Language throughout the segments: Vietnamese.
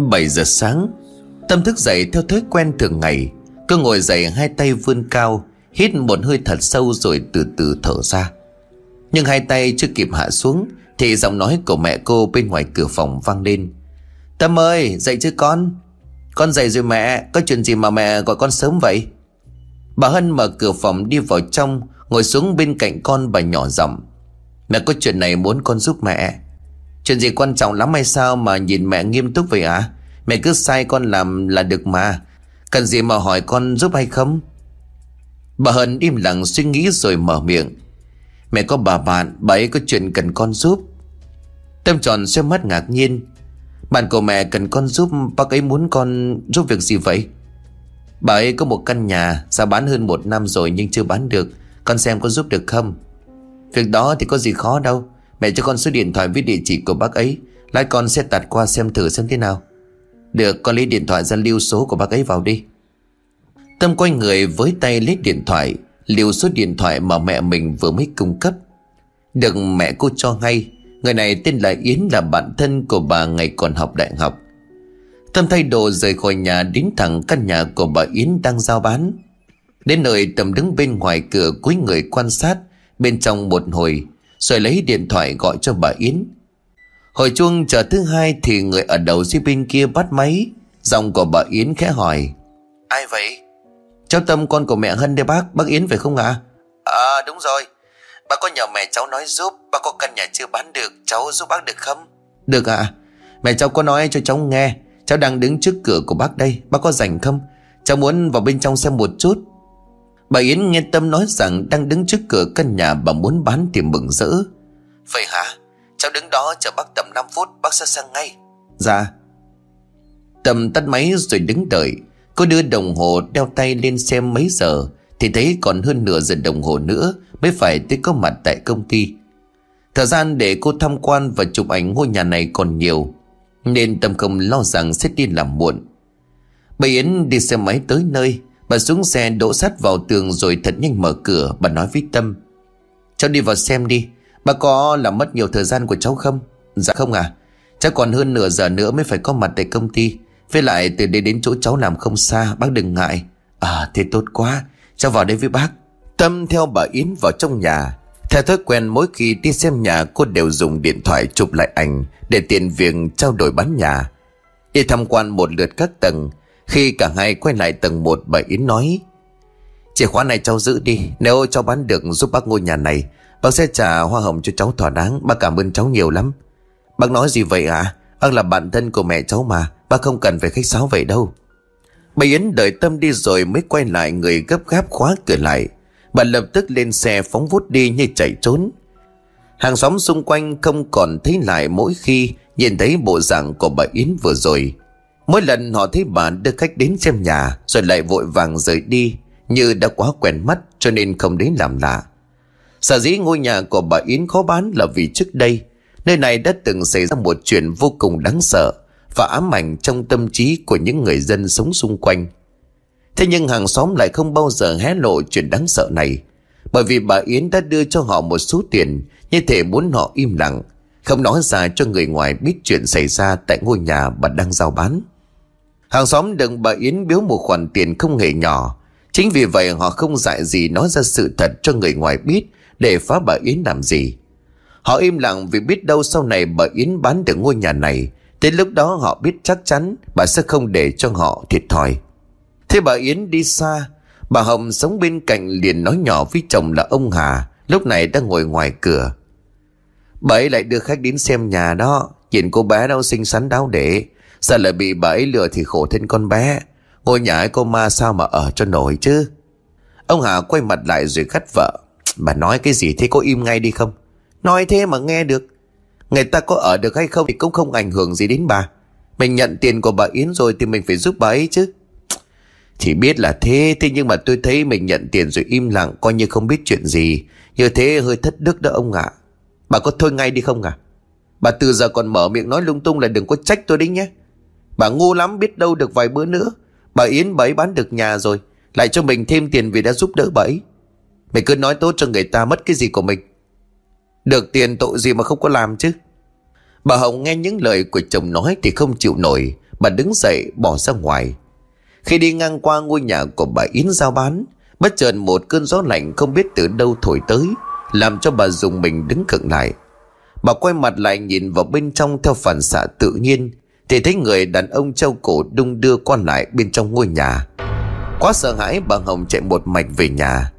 7 giờ sáng, Tâm thức dậy theo thói quen thường ngày. Cứ ngồi dậy hai tay vươn cao, Hít một hơi thật sâu rồi từ từ thở ra. Nhưng hai tay chưa kịp hạ xuống, Thì giọng nói của mẹ cô bên ngoài cửa phòng vang lên. Tâm ơi, dậy chứ con? Con dậy rồi mẹ, Có chuyện gì mà mẹ gọi con sớm vậy? Bà Hân mở cửa phòng đi vào trong, Ngồi xuống bên cạnh con bà nhỏ giọng. Mẹ có chuyện này muốn con giúp mẹ. Chuyện gì quan trọng lắm hay sao mà nhìn mẹ nghiêm túc vậy à Mẹ cứ sai con làm là được mà. Cần gì mà hỏi con giúp hay không? Bà Hân im lặng suy nghĩ rồi mở miệng. Mẹ có bà bạn, Bà ấy có chuyện cần con giúp. Tâm tròn xem mắt ngạc nhiên. Bạn của mẹ cần con giúp, Bác ấy muốn con giúp việc gì vậy? Bà ấy có một căn nhà, Giá bán hơn một năm rồi nhưng chưa bán được. Con xem có giúp được không? Việc đó thì có gì khó đâu. Mẹ cho con số điện thoại với địa chỉ của bác ấy. Lát con sẽ tạt qua xem thử xem thế nào. Được, con lấy điện thoại ra lưu số của bác ấy vào đi. Tâm quay người với tay lấy điện thoại, Lưu số điện thoại mà mẹ mình vừa mới cung cấp. Được, mẹ cô cho hay Người này tên là Yến, là bạn thân của bà ngày còn học đại học. Tâm thay đồ rời khỏi nhà, đến thẳng căn nhà của bà Yến đang giao bán. Đến nơi, Tâm đứng bên ngoài cửa cuối người quan sát, Bên trong một hồi. Rồi lấy điện thoại gọi cho bà Yến. Hồi chuông chờ thứ hai Thì người ở đầu dưới bên kia bắt máy. Giọng của bà Yến khẽ hỏi. Ai vậy? Cháu Tâm con của mẹ Hân đây bác. Bác Yến phải không ạ? À? à đúng rồi. Bác có nhờ mẹ cháu nói giúp. Bác có căn nhà chưa bán được Cháu giúp bác được không? Được ạ. À? Mẹ cháu có nói cho cháu nghe. Cháu đang đứng trước cửa của bác đây. Bác có rảnh không? Cháu muốn vào bên trong xem một chút Bà Yến nghe Tâm nói rằng Đang đứng trước cửa căn nhà bà muốn bán thì mừng rỡ. Vậy hả? Cháu đứng đó chờ bác tầm 5 phút Bác sẽ sang ngay. Dạ. Tâm tắt máy rồi đứng đợi. Cô đưa đồng hồ đeo tay lên xem mấy giờ Thì thấy còn hơn nửa giờ đồng hồ nữa Mới phải tới có mặt tại công ty. Thời gian để cô tham quan và chụp ảnh ngôi nhà này còn nhiều Nên Tâm không lo rằng sẽ đi làm muộn. Bà Yến đi xe máy tới nơi Bà xuống xe đổ sát vào tường rồi thật nhanh mở cửa, Bà nói với Tâm. Cháu đi vào xem đi. Bà có làm mất nhiều thời gian của cháu không? Dạ không à Chắc còn hơn nửa giờ nữa mới phải có mặt tại công ty. Với lại từ đây đến chỗ cháu làm không xa, Bác đừng ngại. À thế tốt quá. Cháu vào đây với bác. Tâm theo bà Yến vào trong nhà. Theo thói quen, mỗi khi đi xem nhà, Cô đều dùng điện thoại chụp lại ảnh Để tiện việc trao đổi bán nhà. Đi tham quan một lượt các tầng khi cả hai quay lại tầng 1 Bà Yến nói, Chìa khóa này cháu giữ đi, Nếu cháu bán được giúp bác ngôi nhà này, Bác sẽ trả hoa hồng cho cháu thỏa đáng, Bác cảm ơn cháu nhiều lắm. Bác nói gì vậy ạ? À? Bác là bạn thân của mẹ cháu mà, Bác không cần phải khách sáo vậy đâu. Bà Yến đợi Tâm đi rồi mới quay lại người gấp gáp khóa cửa lại. Bà lập tức lên xe phóng vút đi như chạy trốn. Hàng xóm xung quanh không còn thấy lại mỗi khi nhìn thấy bộ dạng của bà Yến vừa rồi. Mỗi lần họ thấy bà đưa khách đến xem nhà, Rồi lại vội vàng rời đi, Như đã quá quen mắt, cho nên không đến làm lạ. Sở dĩ ngôi nhà của bà Yến khó bán là vì trước đây, Nơi này đã từng xảy ra một chuyện vô cùng đáng sợ, Và ám ảnh trong tâm trí của những người dân sống xung quanh. Thế nhưng hàng xóm lại không bao giờ hé lộ chuyện đáng sợ này, Bởi vì bà Yến đã đưa cho họ một số tiền, Như thể muốn họ im lặng, Không nói ra cho người ngoài biết chuyện xảy ra tại ngôi nhà bà đang giao bán. Hàng xóm đừng bà Yến biếu một khoản tiền không hề nhỏ. Chính vì vậy họ không dại gì nói ra sự thật cho người ngoài biết Để phá bà Yến làm gì. Họ im lặng vì biết đâu sau này bà Yến bán được ngôi nhà này. Đến lúc đó họ biết chắc chắn bà sẽ không để cho họ thiệt thòi. Thế bà Yến đi xa, Bà Hồng sống bên cạnh liền nói nhỏ với chồng là ông Hà, Lúc này đang ngồi ngoài cửa. Bà ấy lại đưa khách đến xem nhà đó Nhìn cô bé đâu xinh xắn đáo để. Sao lại bị bà ấy lừa thì khổ thân con bé? Ngôi nhà ấy cô ma sao mà ở cho nổi chứ? Ông Hà quay mặt lại rồi gắt vợ Bà nói cái gì thế, có im ngay đi không? Nói thế mà nghe được. Người ta có ở được hay không thì cũng không ảnh hưởng gì đến bà. Mình nhận tiền của bà Yến rồi thì mình phải giúp bà ấy chứ. Chỉ biết là thế Thế nhưng mà tôi thấy mình nhận tiền rồi im lặng, Coi như không biết chuyện gì. Như thế hơi thất đức đó ông ạ. Bà có thôi ngay đi không à Bà từ giờ còn mở miệng nói lung tung là đừng có trách tôi đấy nhé. Bà ngu lắm, biết đâu được vài bữa nữa. Bà Yến bà ấy bán được nhà rồi, Lại cho mình thêm tiền vì đã giúp đỡ bà ấy. Mày cứ nói tốt cho người ta mất cái gì của mình. Được tiền tội gì mà không có làm chứ? Bà Hồng nghe những lời của chồng nói thì không chịu nổi. Bà đứng dậy, bỏ ra ngoài. Khi đi ngang qua ngôi nhà của bà Yến giao bán, Bất chợt một cơn gió lạnh không biết từ đâu thổi tới, Làm cho bà dùng mình đứng cận lại. Bà quay mặt lại nhìn vào bên trong theo phản xạ tự nhiên. Thì thấy người đàn ông châu cổ đung đưa quan lại bên trong ngôi nhà. Quá sợ hãi, bà Hồng chạy một mạch về nhà.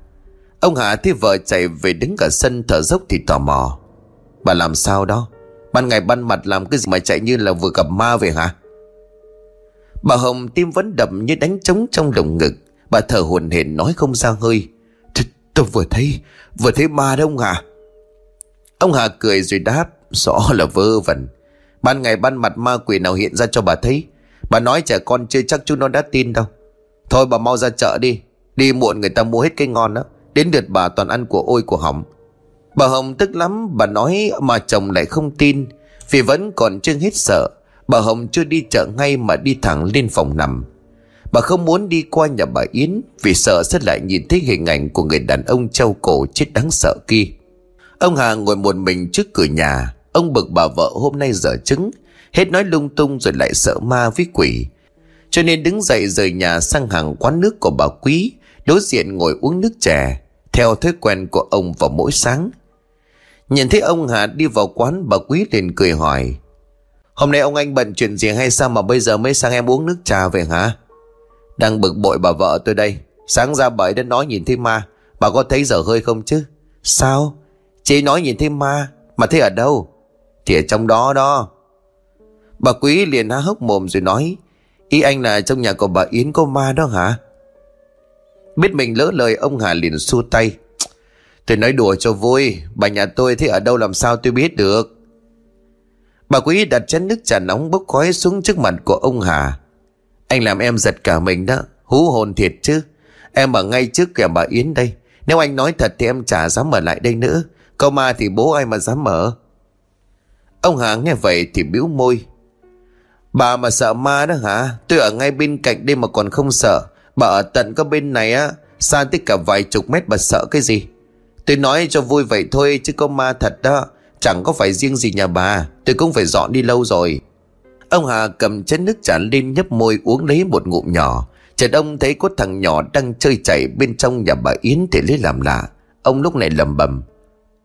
Ông hà thấy vợ chạy về đứng cả sân thở dốc thì tò mò. Bà làm sao đó? Ban ngày ban mặt làm cái gì mà chạy như là vừa gặp ma vậy hả? Bà Hồng tim vẫn đập như đánh trống trong lồng ngực. Bà thở hồn hển nói không ra hơi. Tôi vừa thấy Vừa thấy ma đó ông Hà. Ông Hà cười rồi đáp, Rõ là vơ vẩn. Ban ngày ban mặt ma quỷ nào hiện ra cho bà thấy. Bà nói trẻ con chưa chắc chúng nó đã tin đâu. Thôi bà mau ra chợ đi. Đi muộn người ta mua hết cây ngon đó. Đến lượt bà toàn ăn của ôi của hỏng. Bà Hồng tức lắm, Bà nói mà chồng lại không tin. Vì vẫn còn chưa hết sợ, Bà Hồng chưa đi chợ ngay mà đi thẳng lên phòng nằm. Bà không muốn đi qua nhà bà Yến Vì sợ sẽ lại nhìn thấy hình ảnh Của người đàn ông trâu cổ chết đáng sợ kia. Ông Hà ngồi một mình trước cửa nhà. Ông bực bà vợ hôm nay dở trứng, Hết nói lung tung rồi lại sợ ma với quỷ. Cho nên đứng dậy rời nhà sang hàng quán nước của bà Quý, Đối diện ngồi uống nước chè, Theo thói quen của ông vào mỗi sáng. Nhìn thấy ông Hà đi vào quán, Bà Quý liền cười hỏi, Hôm nay ông anh bận chuyện gì hay sao Mà bây giờ mới sang em uống nước trà về hả? Đang bực bội bà vợ tôi đây. Sáng ra bởi đã nói nhìn thấy ma. Bà có thấy dở hơi không chứ? Sao? Chị nói nhìn thấy ma? Mà thấy ở đâu? Thì ở trong đó đó. Bà Quý liền há hốc mồm rồi nói, Ý anh là trong nhà của bà Yến có ma đó hả? Biết mình lỡ lời, ông Hà liền xua tay. Tôi nói đùa cho vui, Bà nhà tôi thế ở đâu làm sao tôi biết được? Bà quý đặt chén nước trà nóng bốc khói xuống trước mặt của ông Hà. Anh làm em giật cả mình đó, Hú hồn thiệt chứ. Em ở ngay trước kẻ bà Yến đây. Nếu anh nói thật thì em chả dám ở lại đây nữa. Câu ma thì bố ai mà dám mở? Ông Hà nghe vậy thì bĩu môi. Bà mà sợ ma đó hả? Tôi ở ngay bên cạnh đây mà còn không sợ. Bà ở tận có bên này á, Xa tới cả vài chục mét bà sợ cái gì? Tôi nói cho vui vậy thôi chứ có ma thật đó. Chẳng có phải riêng gì nhà bà, Tôi cũng phải dọn đi lâu rồi. Ông Hà cầm chén nước trà lên nhấp môi uống lấy một ngụm nhỏ. Chợt ông thấy có thằng nhỏ đang chơi chảy bên trong nhà bà Yến thì lấy làm lạ. Ông lúc này lầm bầm.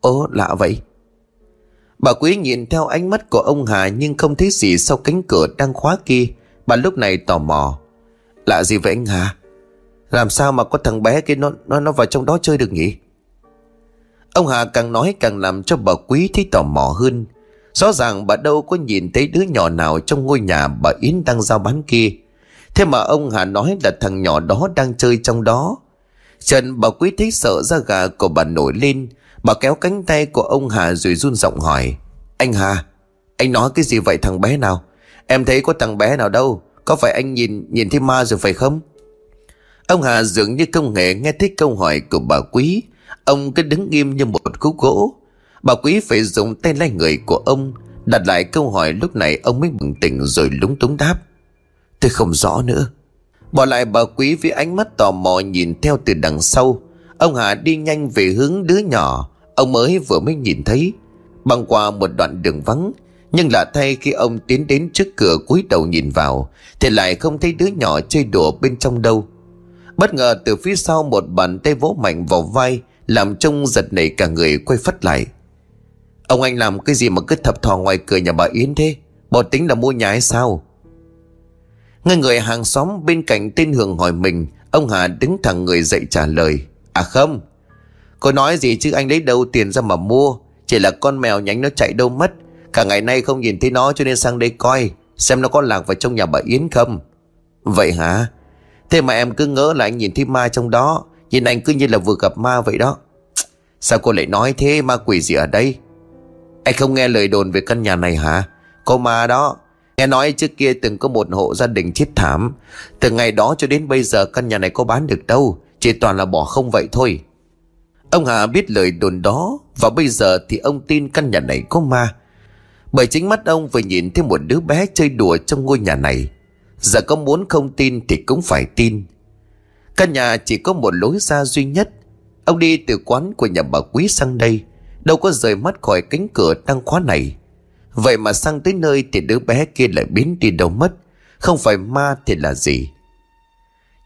Ố, lạ vậy? Bà Quý nhìn theo ánh mắt của ông Hà nhưng không thấy gì sau cánh cửa đang khóa kia Bà lúc này tò mò Lạ gì vậy anh Hà Làm sao mà có thằng bé kia nó nó nó vào trong đó chơi được nhỉ Ông Hà càng nói càng làm cho bà Quý thấy tò mò hơn. Rõ ràng bà đâu có nhìn thấy đứa nhỏ nào trong ngôi nhà bà Yến đang giao bán kia. Thế mà ông Hà nói là thằng nhỏ đó đang chơi trong đó. Trần bà Quý thấy sợ da gà của bà nổi lên. Bà kéo cánh tay của ông Hà rồi run giọng hỏi. Anh Hà, anh nói cái gì vậy thằng bé nào? Em thấy có thằng bé nào đâu. Có phải anh nhìn nhìn thấy ma rồi phải không? Ông Hà dường như không hề nghe thấy câu hỏi của bà Quý Ông cứ đứng im như một khúc gỗ Bà quý phải dùng tay lấy người của ông Đặt lại câu hỏi lúc này ông mới bừng tỉnh rồi lúng túng đáp Tôi không rõ nữa Bỏ lại bà quý với ánh mắt tò mò nhìn theo từ đằng sau Ông Hà đi nhanh về hướng đứa nhỏ Ông mới vừa mới nhìn thấy. Băng qua một đoạn đường vắng, Nhưng lạ thay khi ông tiến đến trước cửa cúi đầu nhìn vào, Thì lại không thấy đứa nhỏ chơi đùa bên trong đâu. Bất ngờ từ phía sau một bàn tay vỗ mạnh vào vai, làm trông giật nảy cả người quay phất lại. Ông anh làm cái gì mà cứ thập thò ngoài cửa nhà bà Yến thế? Bỏ tính là mua nhà hay sao? Ngay người hàng xóm bên cạnh tên Hường hỏi mình, Ông Hà đứng thẳng người dậy trả lời À không Cô nói gì chứ anh lấy đâu tiền ra mà mua. Chỉ là con mèo nhánh nó chạy đâu mất. Cả ngày nay không nhìn thấy nó cho nên sang đây coi, Xem nó có lạc vào trong nhà bà Yến không. Vậy hả? Thế mà em cứ ngỡ là anh nhìn thấy ma trong đó. Nhìn anh cứ như là vừa gặp ma vậy đó. Sao cô lại nói thế? Ma quỷ gì ở đây? Anh không nghe lời đồn về căn nhà này hả? Có ma đó. Nghe nói trước kia từng có một hộ gia đình chết thảm. Từ ngày đó cho đến bây giờ căn nhà này có bán được đâu. Chỉ toàn là bỏ không vậy thôi. Ông Hà biết lời đồn đó, Và bây giờ thì ông tin căn nhà này có ma. Bởi chính mắt ông vừa nhìn thấy một đứa bé chơi đùa trong ngôi nhà này. Giờ có muốn không tin thì cũng phải tin. Căn nhà chỉ có một lối ra duy nhất. Ông đi từ quán của nhà bà Quý sang đây. Đâu có rời mắt khỏi cánh cửa đang khóa này. Vậy mà sang tới nơi thì đứa bé kia lại biến đi đâu mất. Không phải ma thì là gì?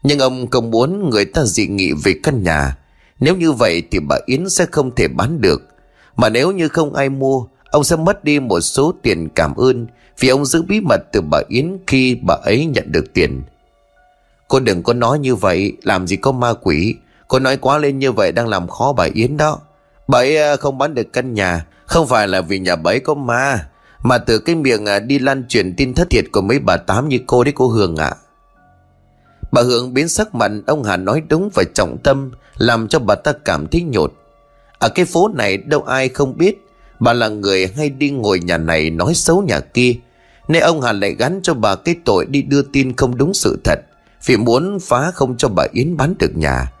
Nhưng ông không muốn người ta dị nghị về căn nhà. Nếu như vậy thì bà Yến sẽ không thể bán được. Mà nếu như không ai mua, Ông sẽ mất đi một số tiền cảm ơn Vì ông giữ bí mật từ bà Yến khi bà ấy nhận được tiền. Cô đừng có nói như vậy, Làm gì có ma quỷ. Cô nói quá lên như vậy đang làm khó bà Yến đó. Bà ấy à, không bán được căn nhà, Không phải là vì nhà bà ấy có ma, Mà từ cái miệng à, đi lan truyền tin thất thiệt của mấy bà tám như cô đấy cô Hương ạ. Bà Hương biến sắc mặt, Ông Hà nói đúng và trọng tâm, Làm cho bà ta cảm thấy nhột. Ở cái phố này đâu ai không biết, Bà là người hay đi ngồi nhà này nói xấu nhà kia, Nên ông Hà lại gắn cho bà cái tội đi đưa tin không đúng sự thật, Vì muốn phá không cho bà Yến bán được nhà.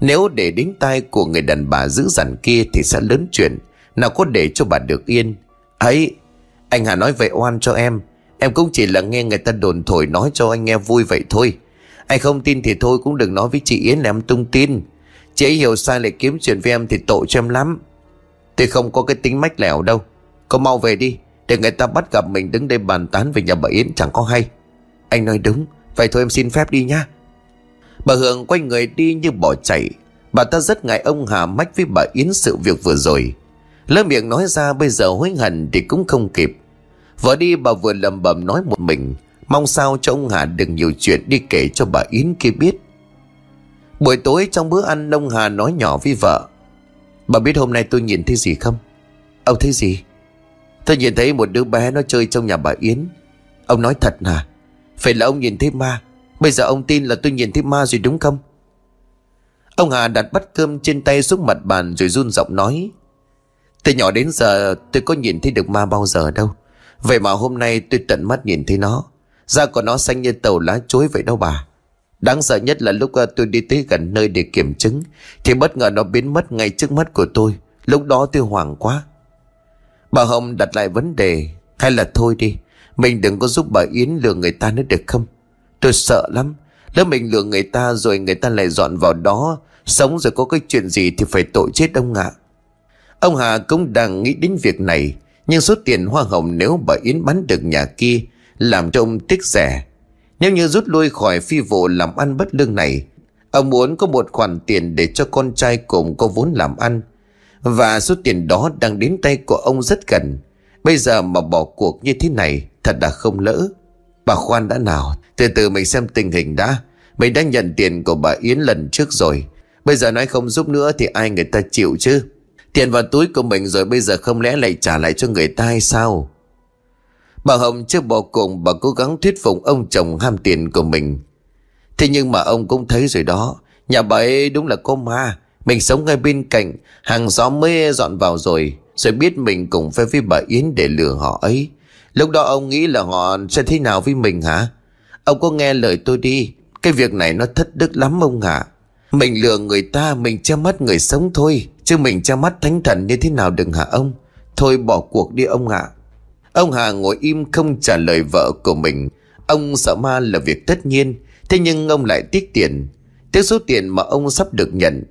Nếu để đến tai của người đàn bà giữ dằn kia thì sẽ lớn chuyện, Nào có để cho bà được yên. Ấy, anh Hà nói vậy oan cho em Em cũng chỉ là nghe người ta đồn thổi nói cho anh nghe vui vậy thôi. Anh không tin thì thôi, cũng đừng nói với chị Yến là em tung tin. Chị ấy hiểu sai lại kiếm chuyện với em thì tội cho em lắm. Tôi không có cái tính mách lẻo đâu. Cô mau về đi, Để người ta bắt gặp mình đứng đây bàn tán về nhà bà Yến chẳng có hay. Anh nói đúng, Vậy thôi em xin phép đi nha Bà Hương quay người đi như bỏ chạy. Bà ta rất ngại ông Hà mách với bà Yến sự việc vừa rồi. Lỡ miệng nói ra bây giờ hối hận thì cũng không kịp. Vừa đi bà vừa lầm bầm nói một mình. Mong sao cho ông Hà đừng nhiều chuyện đi kể cho bà Yến kia biết. Buổi tối trong bữa ăn, ông Hà nói nhỏ với vợ. Bà biết hôm nay tôi nhìn thấy gì không? Ông thấy gì? Tôi nhìn thấy một đứa bé nó chơi trong nhà bà Yến. Ông nói thật hả? Phải là ông nhìn thấy ma. Bây giờ ông tin là tôi nhìn thấy ma rồi đúng không? Ông Hà đặt bát cơm trên tay xuống mặt bàn rồi run giọng nói. Từ nhỏ đến giờ tôi có nhìn thấy được ma bao giờ đâu. Vậy mà hôm nay tôi tận mắt nhìn thấy nó. Da của nó xanh như tàu lá chuối vậy đâu bà. Đáng sợ nhất là lúc ờ, tôi đi tới gần nơi để kiểm chứng, Thì bất ngờ nó biến mất ngay trước mắt của tôi. Lúc đó tôi hoảng quá. Bà Hồng đặt lại vấn đề, Hay là thôi đi, Mình đừng có giúp bà Yến lừa người ta nữa được không? Tôi sợ lắm. Nếu mình lừa người ta rồi người ta lại dọn vào đó, Sống rồi có cái chuyện gì thì phải tội chết ông ạ. Ông Hà cũng đang nghĩ đến việc này, Nhưng số tiền hoa hồng nếu bà Yến bán được nhà kia làm cho ông tiếc rẻ. Nếu như rút lui khỏi phi vụ làm ăn bất lương này, Ông muốn có một khoản tiền để cho con trai cùng có vốn làm ăn. Và số tiền đó đang đến tay của ông rất gần. Bây giờ mà bỏ cuộc như thế này, Thật là không lỡ. Bà khoan đã nào, Từ từ mình xem tình hình đã. Mình đã nhận tiền của bà Yến lần trước rồi. Bây giờ nói không giúp nữa Thì ai người ta chịu chứ? Tiền vào túi của mình rồi bây giờ không lẽ lại trả lại cho người ta hay sao? Bà Hồng chưa bỏ cùng bà cố gắng thuyết phục ông chồng ham tiền của mình. Thế nhưng mà ông cũng thấy rồi đó. Nhà bà ấy đúng là có ma. Mình sống ngay bên cạnh. Hàng xóm mới dọn vào rồi. Rồi biết mình cùng phải với bà Yến để lừa họ ấy. Lúc đó ông nghĩ là họ sẽ thế nào với mình hả? Ông có nghe lời tôi đi. Cái việc này nó thất đức lắm ông hả? Mình lừa người ta, mình che mắt người sống thôi. Chứ mình che mắt thánh thần như thế nào đừng hả ông? Thôi bỏ cuộc đi ông ạ. Ông Hà ngồi im không trả lời vợ của mình. Ông sợ ma là việc tất nhiên, thế nhưng ông lại tiếc tiền. Tiếc số tiền mà ông sắp được nhận.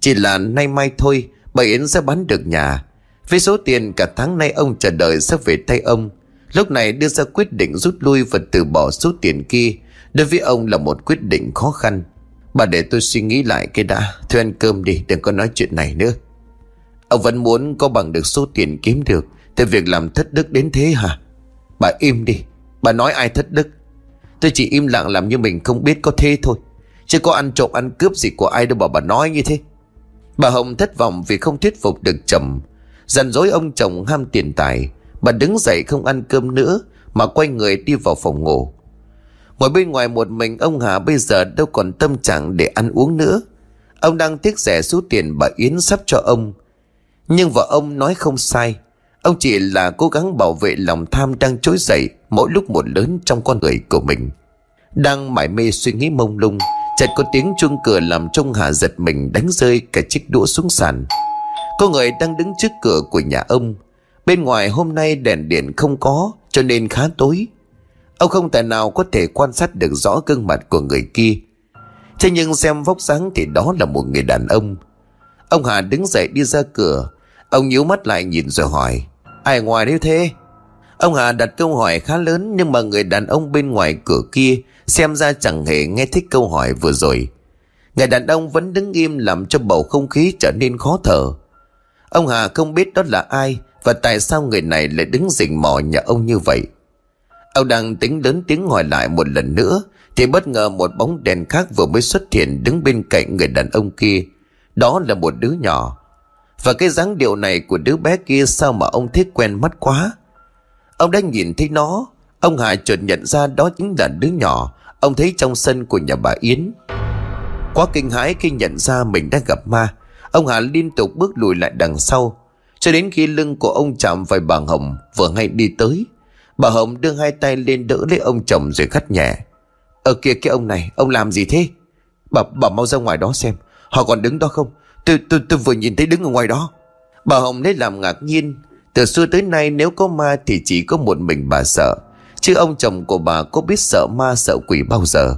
Chỉ là nay mai thôi, bà Yến sẽ bán được nhà. Với số tiền cả tháng nay ông chờ đợi sẽ về tay ông. Lúc này đưa ra quyết định rút lui và từ bỏ số tiền kia. Đối với ông là một quyết định khó khăn. Bà để tôi suy nghĩ lại cái đã. Thôi ăn cơm đi, đừng có nói chuyện này nữa. Ông vẫn muốn có bằng được số tiền kiếm được Thế việc làm thất đức đến thế hả? Bà im đi. Bà nói ai thất đức? Tôi chỉ im lặng làm như mình không biết có thế thôi. Chứ có ăn trộm, ăn cướp gì của ai đâu bà bà nói như thế. Bà Hồng thất vọng vì không thuyết phục được chồng. Dần dối ông chồng ham tiền tài. Bà đứng dậy không ăn cơm nữa, Mà quay người đi vào phòng ngủ. Ngồi bên ngoài một mình, ông Hà bây giờ đâu còn tâm trạng để ăn uống nữa. Ông đang tiếc rẻ số tiền bà Yến sắp cho ông. Nhưng vợ ông nói không sai. Ông chỉ là cố gắng bảo vệ lòng tham đang trỗi dậy mỗi lúc một lớn trong con người của mình. Đang mải mê suy nghĩ mông lung, chợt có tiếng chuông cửa làm trông Hà giật mình đánh rơi cả chiếc đũa xuống sàn. Có người đang đứng trước cửa của nhà ông. Bên ngoài hôm nay đèn điện không có cho nên khá tối. Ông không thể nào có thể quan sát được rõ gương mặt của người kia. Thế nhưng xem vóc dáng thì đó là một người đàn ông. Ông Hà đứng dậy đi ra cửa. Ông nhíu mắt lại nhìn rồi hỏi. Ai ngoài nếu thế Ông Hà đặt câu hỏi khá lớn, nhưng mà người đàn ông bên ngoài cửa kia xem ra chẳng hề nghe thích câu hỏi vừa rồi. Người đàn ông vẫn đứng im làm cho bầu không khí trở nên khó thở. Ông Hà không biết đó là ai và tại sao người này lại đứng rình mò nhà ông như vậy. Ông đang tính lớn tiếng hỏi lại một lần nữa, thì bất ngờ một bóng đèn khác vừa mới xuất hiện đứng bên cạnh người đàn ông kia. Đó là một đứa nhỏ. Và cái dáng điệu này của đứa bé kia sao mà ông thích quen mắt quá. Ông đã nhìn thấy nó. Ông Hà chợt nhận ra đó chính là đứa nhỏ ông thấy trong sân của nhà bà Yến. Quá kinh hãi khi nhận ra mình đã gặp ma. Ông Hà liên tục bước lùi lại đằng sau. Cho đến khi lưng của ông chạm vào bà Hồng vừa hay đi tới. Bà Hồng đưa hai tay lên đỡ lấy ông chồng rồi khắt nhẹ. Ờ Ở kia cái ông này, ông làm gì thế? Bà, bà mau ra ngoài đó xem. Họ còn đứng đó không? Tôi, tôi, tôi vừa nhìn thấy đứng ở ngoài đó. Bà Hồng lấy làm ngạc nhiên. Từ xưa tới nay nếu có ma thì chỉ có một mình bà sợ. Chứ ông chồng của bà có biết sợ ma sợ quỷ bao giờ.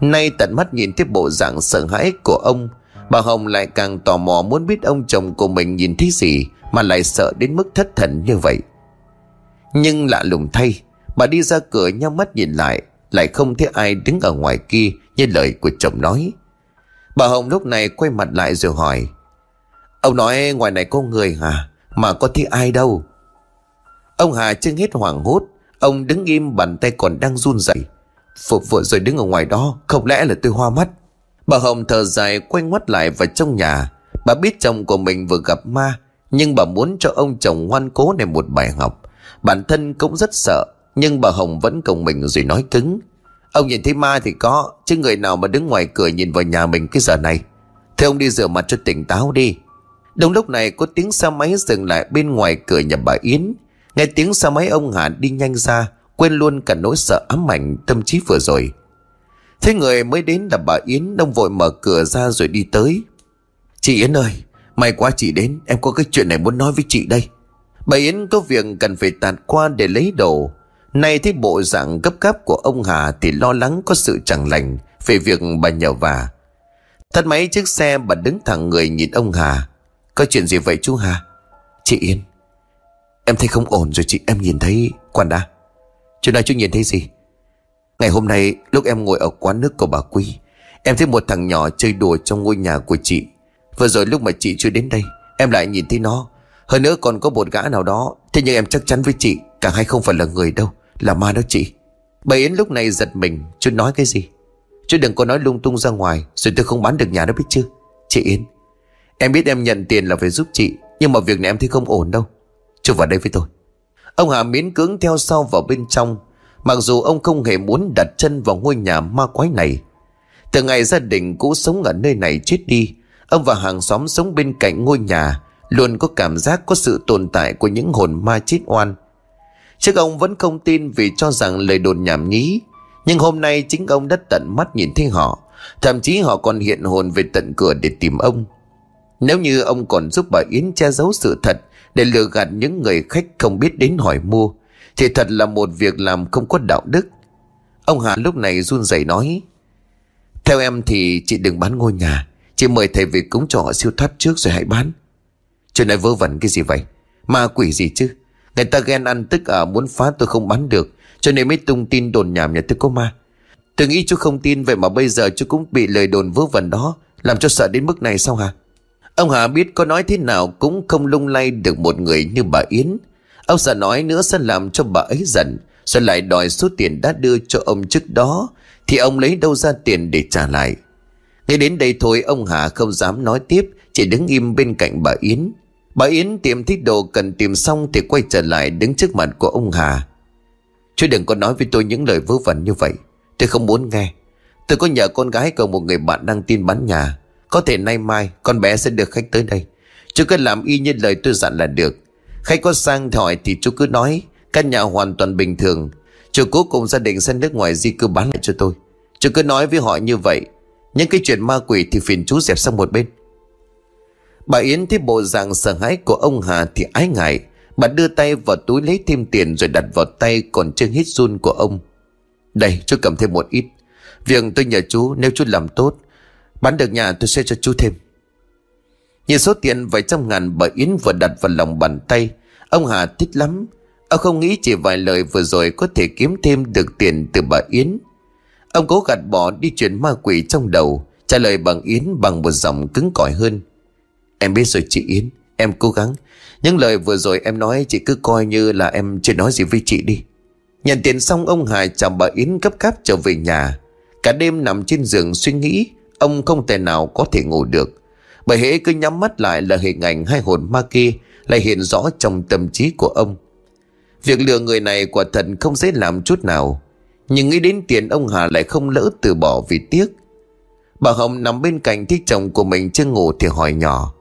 Nay tận mắt nhìn thấy bộ dạng sợ hãi của ông Bà Hồng lại càng tò mò muốn biết ông chồng của mình nhìn thấy gì Mà lại sợ đến mức thất thần như vậy Nhưng lạ lùng thay Bà đi ra cửa nhau mắt nhìn lại Lại không thấy ai đứng ở ngoài kia Như lời của chồng nói Bà Hồng lúc này quay mặt lại rồi hỏi. Ông nói ngoài này có người hả? Mà có thấy ai đâu? Ông Hà chưa hết hoảng hốt. Ông đứng im bàn tay còn đang run rẩy. Phục vụ rồi đứng ở ngoài đó, Không lẽ là tôi hoa mắt? Bà Hồng thở dài, quay ngoắt lại vào trong nhà. Bà biết chồng của mình vừa gặp ma, Nhưng bà muốn cho ông chồng ngoan cố này một bài học. Bản thân cũng rất sợ, Nhưng bà Hồng vẫn cùng mình rồi nói cứng. Ông nhìn thấy ma thì có, Chứ người nào mà đứng ngoài cửa nhìn vào nhà mình cái giờ này. Thế ông đi rửa mặt cho tỉnh táo đi. Đúng lúc này có tiếng xe máy dừng lại bên ngoài cửa nhà bà Yến. Nghe tiếng xe máy ông Hà đi nhanh ra, Quên luôn cả nỗi sợ ám ảnh tâm trí vừa rồi. Thế người mới đến là bà Yến Đông vội mở cửa ra rồi đi tới. Chị Yến ơi, May quá chị đến, Em có cái chuyện này muốn nói với chị đây. Bà Yến có việc cần phải tạt qua để lấy đồ. Nay thấy bộ dạng gấp gáp của ông Hà Thì lo lắng có sự chẳng lành Về việc bà nhờ vả. Tắt máy chiếc xe bà đứng thẳng người nhìn ông Hà. Có chuyện gì vậy chú Hà? Chị Yên. Em thấy không ổn rồi chị, em nhìn thấy Quản đã. Chuyện này chú nhìn thấy gì? Ngày hôm nay lúc em ngồi ở quán nước của bà Quý Em thấy một thằng nhỏ chơi đùa trong ngôi nhà của chị. Vừa rồi lúc mà chị chưa đến đây, Em lại nhìn thấy nó. Hơn nữa còn có một gã nào đó, Thế nhưng em chắc chắn với chị, Cả hai không phải là người đâu. Là ma đó chị. Bà Yến lúc này giật mình, Chú nói cái gì? Chú đừng có nói lung tung ra ngoài, Rồi tôi không bán được nhà đó biết chưa Chị Yến, Em biết em nhận tiền là phải giúp chị, Nhưng mà việc này em thấy không ổn đâu. Chú vào đây với tôi. Ông Hà miễn cưỡng theo sau vào bên trong, Mặc dù ông không hề muốn đặt chân vào ngôi nhà ma quái này. Từ ngày gia đình cũ sống ở nơi này chết đi, Ông và hàng xóm sống bên cạnh ngôi nhà, Luôn có cảm giác có sự tồn tại của những hồn ma chết oan. Trước ông vẫn không tin vì cho rằng lời đồn nhảm nhí. Nhưng hôm nay chính ông đã tận mắt nhìn thấy họ. Thậm chí họ còn hiện hồn về tận cửa để tìm ông. Nếu như ông còn giúp bà Yến che giấu sự thật Để lừa gạt những người khách không biết đến hỏi mua, thì thật là một việc làm không có đạo đức. Ông Hà lúc này run rẩy nói, Theo em thì chị đừng bán ngôi nhà. Chị mời thầy về cúng cho họ siêu thoát trước rồi hãy bán. Chuyện này vớ vẩn cái gì vậy? Ma quỷ gì chứ? Người ta ghen ăn tức ở muốn phá tôi không bán được. Cho nên mới tung tin đồn nhảm nhà tôi có ma. Tôi nghĩ chú không tin, Vậy mà bây giờ chú cũng bị lời đồn vớ vẩn đó. Làm cho sợ đến mức này sao hả? Ông Hà biết có nói thế nào Cũng không lung lay được một người như bà Yến. Ông sợ nói nữa sẽ làm cho bà ấy giận, sẽ lại đòi số tiền đã đưa cho ông trước đó. Thì ông lấy đâu ra tiền để trả lại? Nghe đến đây thôi, ông Hà không dám nói tiếp, Chỉ đứng im bên cạnh bà Yến. Bà Yến tìm thích đồ cần tìm xong Thì quay trở lại đứng trước mặt của ông Hà. Chứ đừng có nói với tôi những lời vớ vẩn như vậy. Tôi không muốn nghe. Tôi có nhờ con gái cầu một người bạn đang tin bán nhà. Có thể nay mai, con bé sẽ được khách tới đây. Chú cứ làm y như lời tôi dặn là được. Khách có sang hỏi thì chú cứ nói. Căn nhà hoàn toàn bình thường. Chú cố cùng gia đình sang nước ngoài di cư bán lại cho tôi. Chú cứ nói với họ như vậy. Những cái chuyện ma quỷ thì phiền chú dẹp sang một bên. Bà Yến thấy bộ dạng sợ hãi của ông Hà thì ái ngại. Bà đưa tay vào túi lấy thêm tiền rồi đặt vào tay còn chưa hít run của ông. Đây chú cầm thêm một ít. Việc tôi nhờ chú nếu chú làm tốt Bán được nhà tôi sẽ cho chú thêm. Nhìn số tiền vài trăm ngàn bà Yến vừa đặt vào lòng bàn tay Ông Hà thích lắm. Ông không nghĩ chỉ vài lời vừa rồi có thể kiếm thêm được tiền từ bà Yến. Ông cố gạt bỏ đi chuyện ma quỷ trong đầu, trả lời bằng Yến bằng một giọng cứng cỏi hơn. Em biết rồi chị Yến, em cố gắng. Những lời vừa rồi em nói chị cứ coi như là em chưa nói gì với chị đi. Nhận tiền xong ông Hải chào bà Yến gấp gáp trở về nhà. Cả đêm nằm trên giường suy nghĩ, ông không thể nào có thể ngủ được. Bởi hễ cứ nhắm mắt lại là hình ảnh hai hồn ma kia lại hiện rõ trong tâm trí của ông. Việc lừa người này quả thật không dễ làm chút nào. Nhưng nghĩ đến tiền ông Hà lại không lỡ từ bỏ vì tiếc. Bà Hồng nằm bên cạnh thích chồng của mình chưa ngủ thì hỏi nhỏ.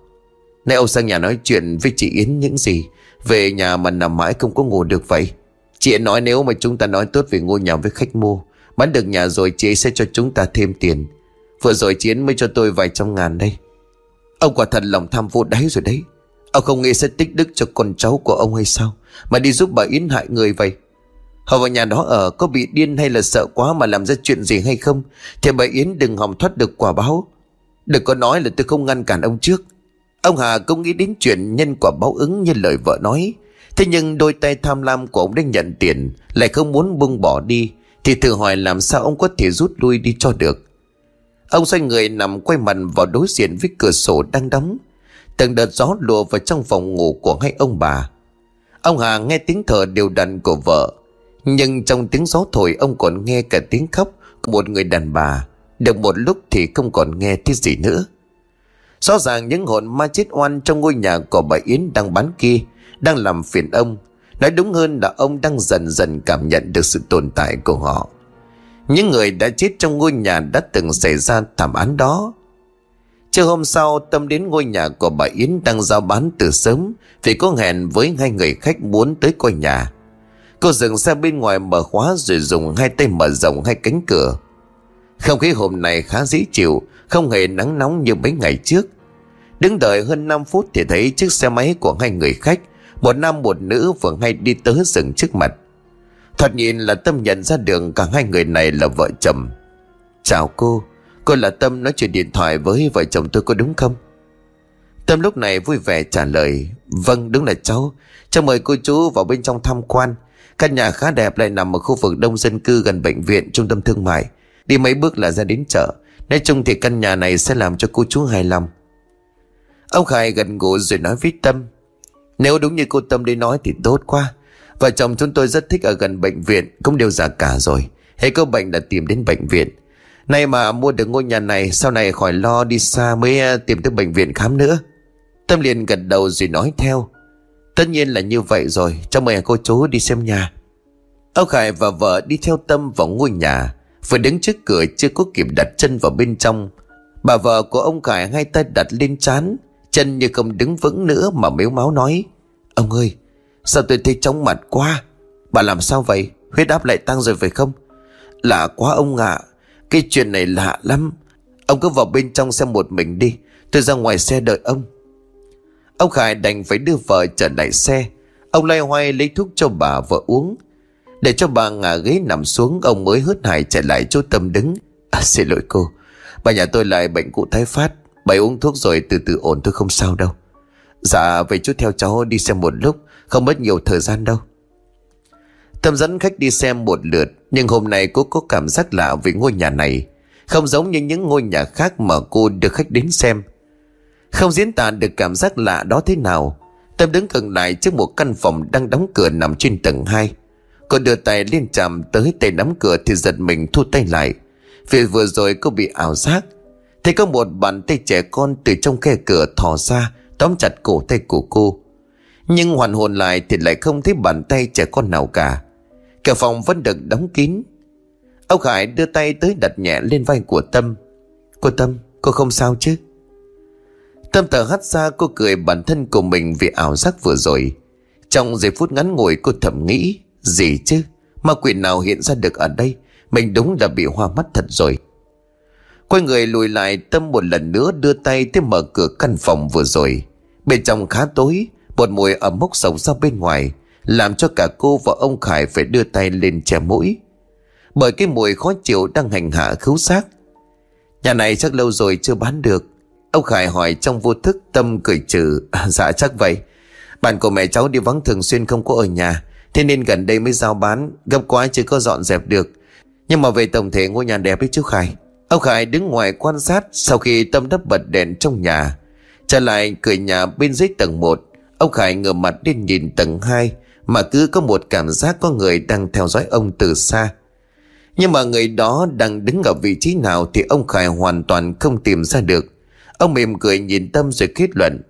Nay ông sang nhà nói chuyện với chị Yến những gì? Về nhà mà nằm mãi không có ngủ được vậy. Chị ấy nói nếu mà chúng ta nói tốt về ngôi nhà với khách mua, bán được nhà rồi chị ấy sẽ cho chúng ta thêm tiền. Vừa rồi chị Yến mới cho tôi vài trăm ngàn đây. Ông quả thật lòng tham vô đáy rồi đấy. Ông không nghĩ sẽ tích đức cho con cháu của ông hay sao Mà đi giúp bà Yến hại người vậy Họ vào nhà đó ở có bị điên hay là sợ quá mà làm ra chuyện gì hay không Thì bà Yến đừng hòng thoát được quả báo Đừng có nói là tôi không ngăn cản ông trước Ông Hà cũng nghĩ đến chuyện nhân quả báo ứng như lời vợ nói. Thế nhưng đôi tay tham lam của ông đã nhận tiền, Lại không muốn buông bỏ đi, Thì thử hỏi làm sao ông có thể rút lui đi cho được. Ông xoay người nằm quay mặt vào đối diện với cửa sổ đang đóng. Từng đợt gió lùa vào trong phòng ngủ của hai ông bà. Ông Hà nghe tiếng thở đều đặn của vợ, Nhưng trong tiếng gió thổi ông còn nghe cả tiếng khóc của một người đàn bà. Được một lúc thì không còn nghe thấy gì nữa. Rõ ràng những hồn ma chết oan trong ngôi nhà của bà Yến đang bán kia, Đang làm phiền ông. Nói đúng hơn là ông đang dần dần cảm nhận được sự tồn tại của họ. Những người đã chết trong ngôi nhà đã từng xảy ra thảm án đó. Trưa hôm sau, Tâm đến ngôi nhà của bà Yến đang giao bán từ sớm Vì có hẹn với hai người khách muốn tới coi nhà. Cô dừng xe bên ngoài mở khóa rồi dùng hai tay mở rộng hai cánh cửa. Không khí hôm nay khá dễ chịu không hề nắng nóng như mấy ngày trước. Đứng đợi hơn 5 phút thì thấy chiếc xe máy của hai người khách, Một nam một nữ vừa hay đi tới dừng trước mặt. Thoạt nhìn là Tâm nhận ra đường cả hai người này là vợ chồng. Chào cô Cô là Tâm nói chuyện điện thoại với vợ chồng tôi có đúng không? Tâm lúc này vui vẻ trả lời Vâng đúng là cháu. Cháu mời cô chú vào bên trong tham quan. Căn nhà khá đẹp, lại nằm ở khu vực đông dân cư gần bệnh viện, trung tâm thương mại. Đi mấy bước là ra đến chợ. Nói chung thì căn nhà này sẽ làm cho cô chú hài lòng. Ông Khải gần gũi rồi nói với Tâm, Nếu đúng như cô Tâm đi nói thì tốt quá. Vợ chồng chúng tôi rất thích ở gần bệnh viện, Cũng đều già cả rồi. Hay có bệnh đã tìm đến bệnh viện. Nay mà mua được ngôi nhà này, Sau này khỏi lo đi xa mới à, tìm tới bệnh viện khám nữa. Tâm liền gật đầu rồi nói theo, Tất nhiên là như vậy rồi, Cho mời cô chú đi xem nhà. Ông Khải và vợ đi theo Tâm vào ngôi nhà. Vừa đứng trước cửa chưa có kịp đặt chân vào bên trong. Bà vợ của ông Khải hai tay đặt lên chán Chân như không đứng vững nữa mà mếu máu nói, Ông ơi, Sao tôi thấy chóng mặt quá? Bà làm sao vậy? Huyết áp lại tăng rồi phải không? Lạ quá ông ạ, cái chuyện này lạ lắm. Ông cứ vào bên trong xem một mình đi, Tôi ra ngoài xe đợi ông. Ông Khải đành phải đưa vợ trở lại xe. Ông loay hoay lấy thuốc cho bà vợ uống. Để cho bà ngả ghế nằm xuống Ông mới hớt hải chạy lại chỗ Tâm đứng. À, Xin lỗi cô. Bà nhà tôi lại bệnh cụ tái phát. Bà uống thuốc rồi từ từ ổn tôi không sao đâu. Dạ vậy chú theo cháu đi xem một lúc. Không mất nhiều thời gian đâu. Tâm dẫn khách đi xem một lượt Nhưng hôm nay cô có cảm giác lạ về ngôi nhà này. Không giống như những ngôi nhà khác mà cô được khách đến xem. Không diễn tả được cảm giác lạ đó thế nào. Tâm đứng gần lại trước một căn phòng đang đóng cửa nằm trên tầng 2 Cô đưa tay lên chạm tới tay nắm cửa thì giật mình thu tay lại. Vì vừa rồi cô bị ảo giác. Thấy có một bàn tay trẻ con từ trong khe cửa thò ra, Tóm chặt cổ tay của cô. Nhưng hoàn hồn lại thì lại không thấy bàn tay trẻ con nào cả. Cả phòng vẫn được đóng kín. Ông Khải đưa tay tới đặt nhẹ lên vai của Tâm. Cô Tâm, cô không sao chứ? Tâm thở hắt ra, cô cười bản thân của mình vì ảo giác vừa rồi. Trong giây phút ngắn ngủi, cô thầm nghĩ gì chứ? Ma quỷ nào hiện ra được ở đây? Mình đúng là bị hoa mắt thật rồi. Quay người lùi lại Tâm một lần nữa đưa tay tới mở cửa căn phòng vừa rồi. Bên trong khá tối Một mùi ẩm mốc sầu ra bên ngoài làm cho cả cô và ông Khải phải đưa tay lên che mũi. Bởi cái mùi khó chịu đang hành hạ khứu xác. Nhà này chắc lâu rồi chưa bán được. Ông Khải hỏi trong vô thức tâm cười trừ à, Dạ chắc vậy. Bạn của mẹ cháu đi vắng thường xuyên không có ở nhà. Thế nên gần đây mới giao bán Gấp quá chưa có dọn dẹp được. Nhưng mà về tổng thể ngôi nhà đẹp ấy chú Khải. Ông Khải đứng ngoài quan sát Sau khi Tâm đắp bật đèn trong nhà. Trở lại cửa nhà bên dưới tầng 1 Ông Khải ngửa mặt lên nhìn tầng 2 Mà cứ có một cảm giác có người đang theo dõi ông từ xa. Nhưng mà người đó đang đứng ở vị trí nào Thì ông Khải hoàn toàn không tìm ra được. Ông mỉm cười nhìn Tâm rồi kết luận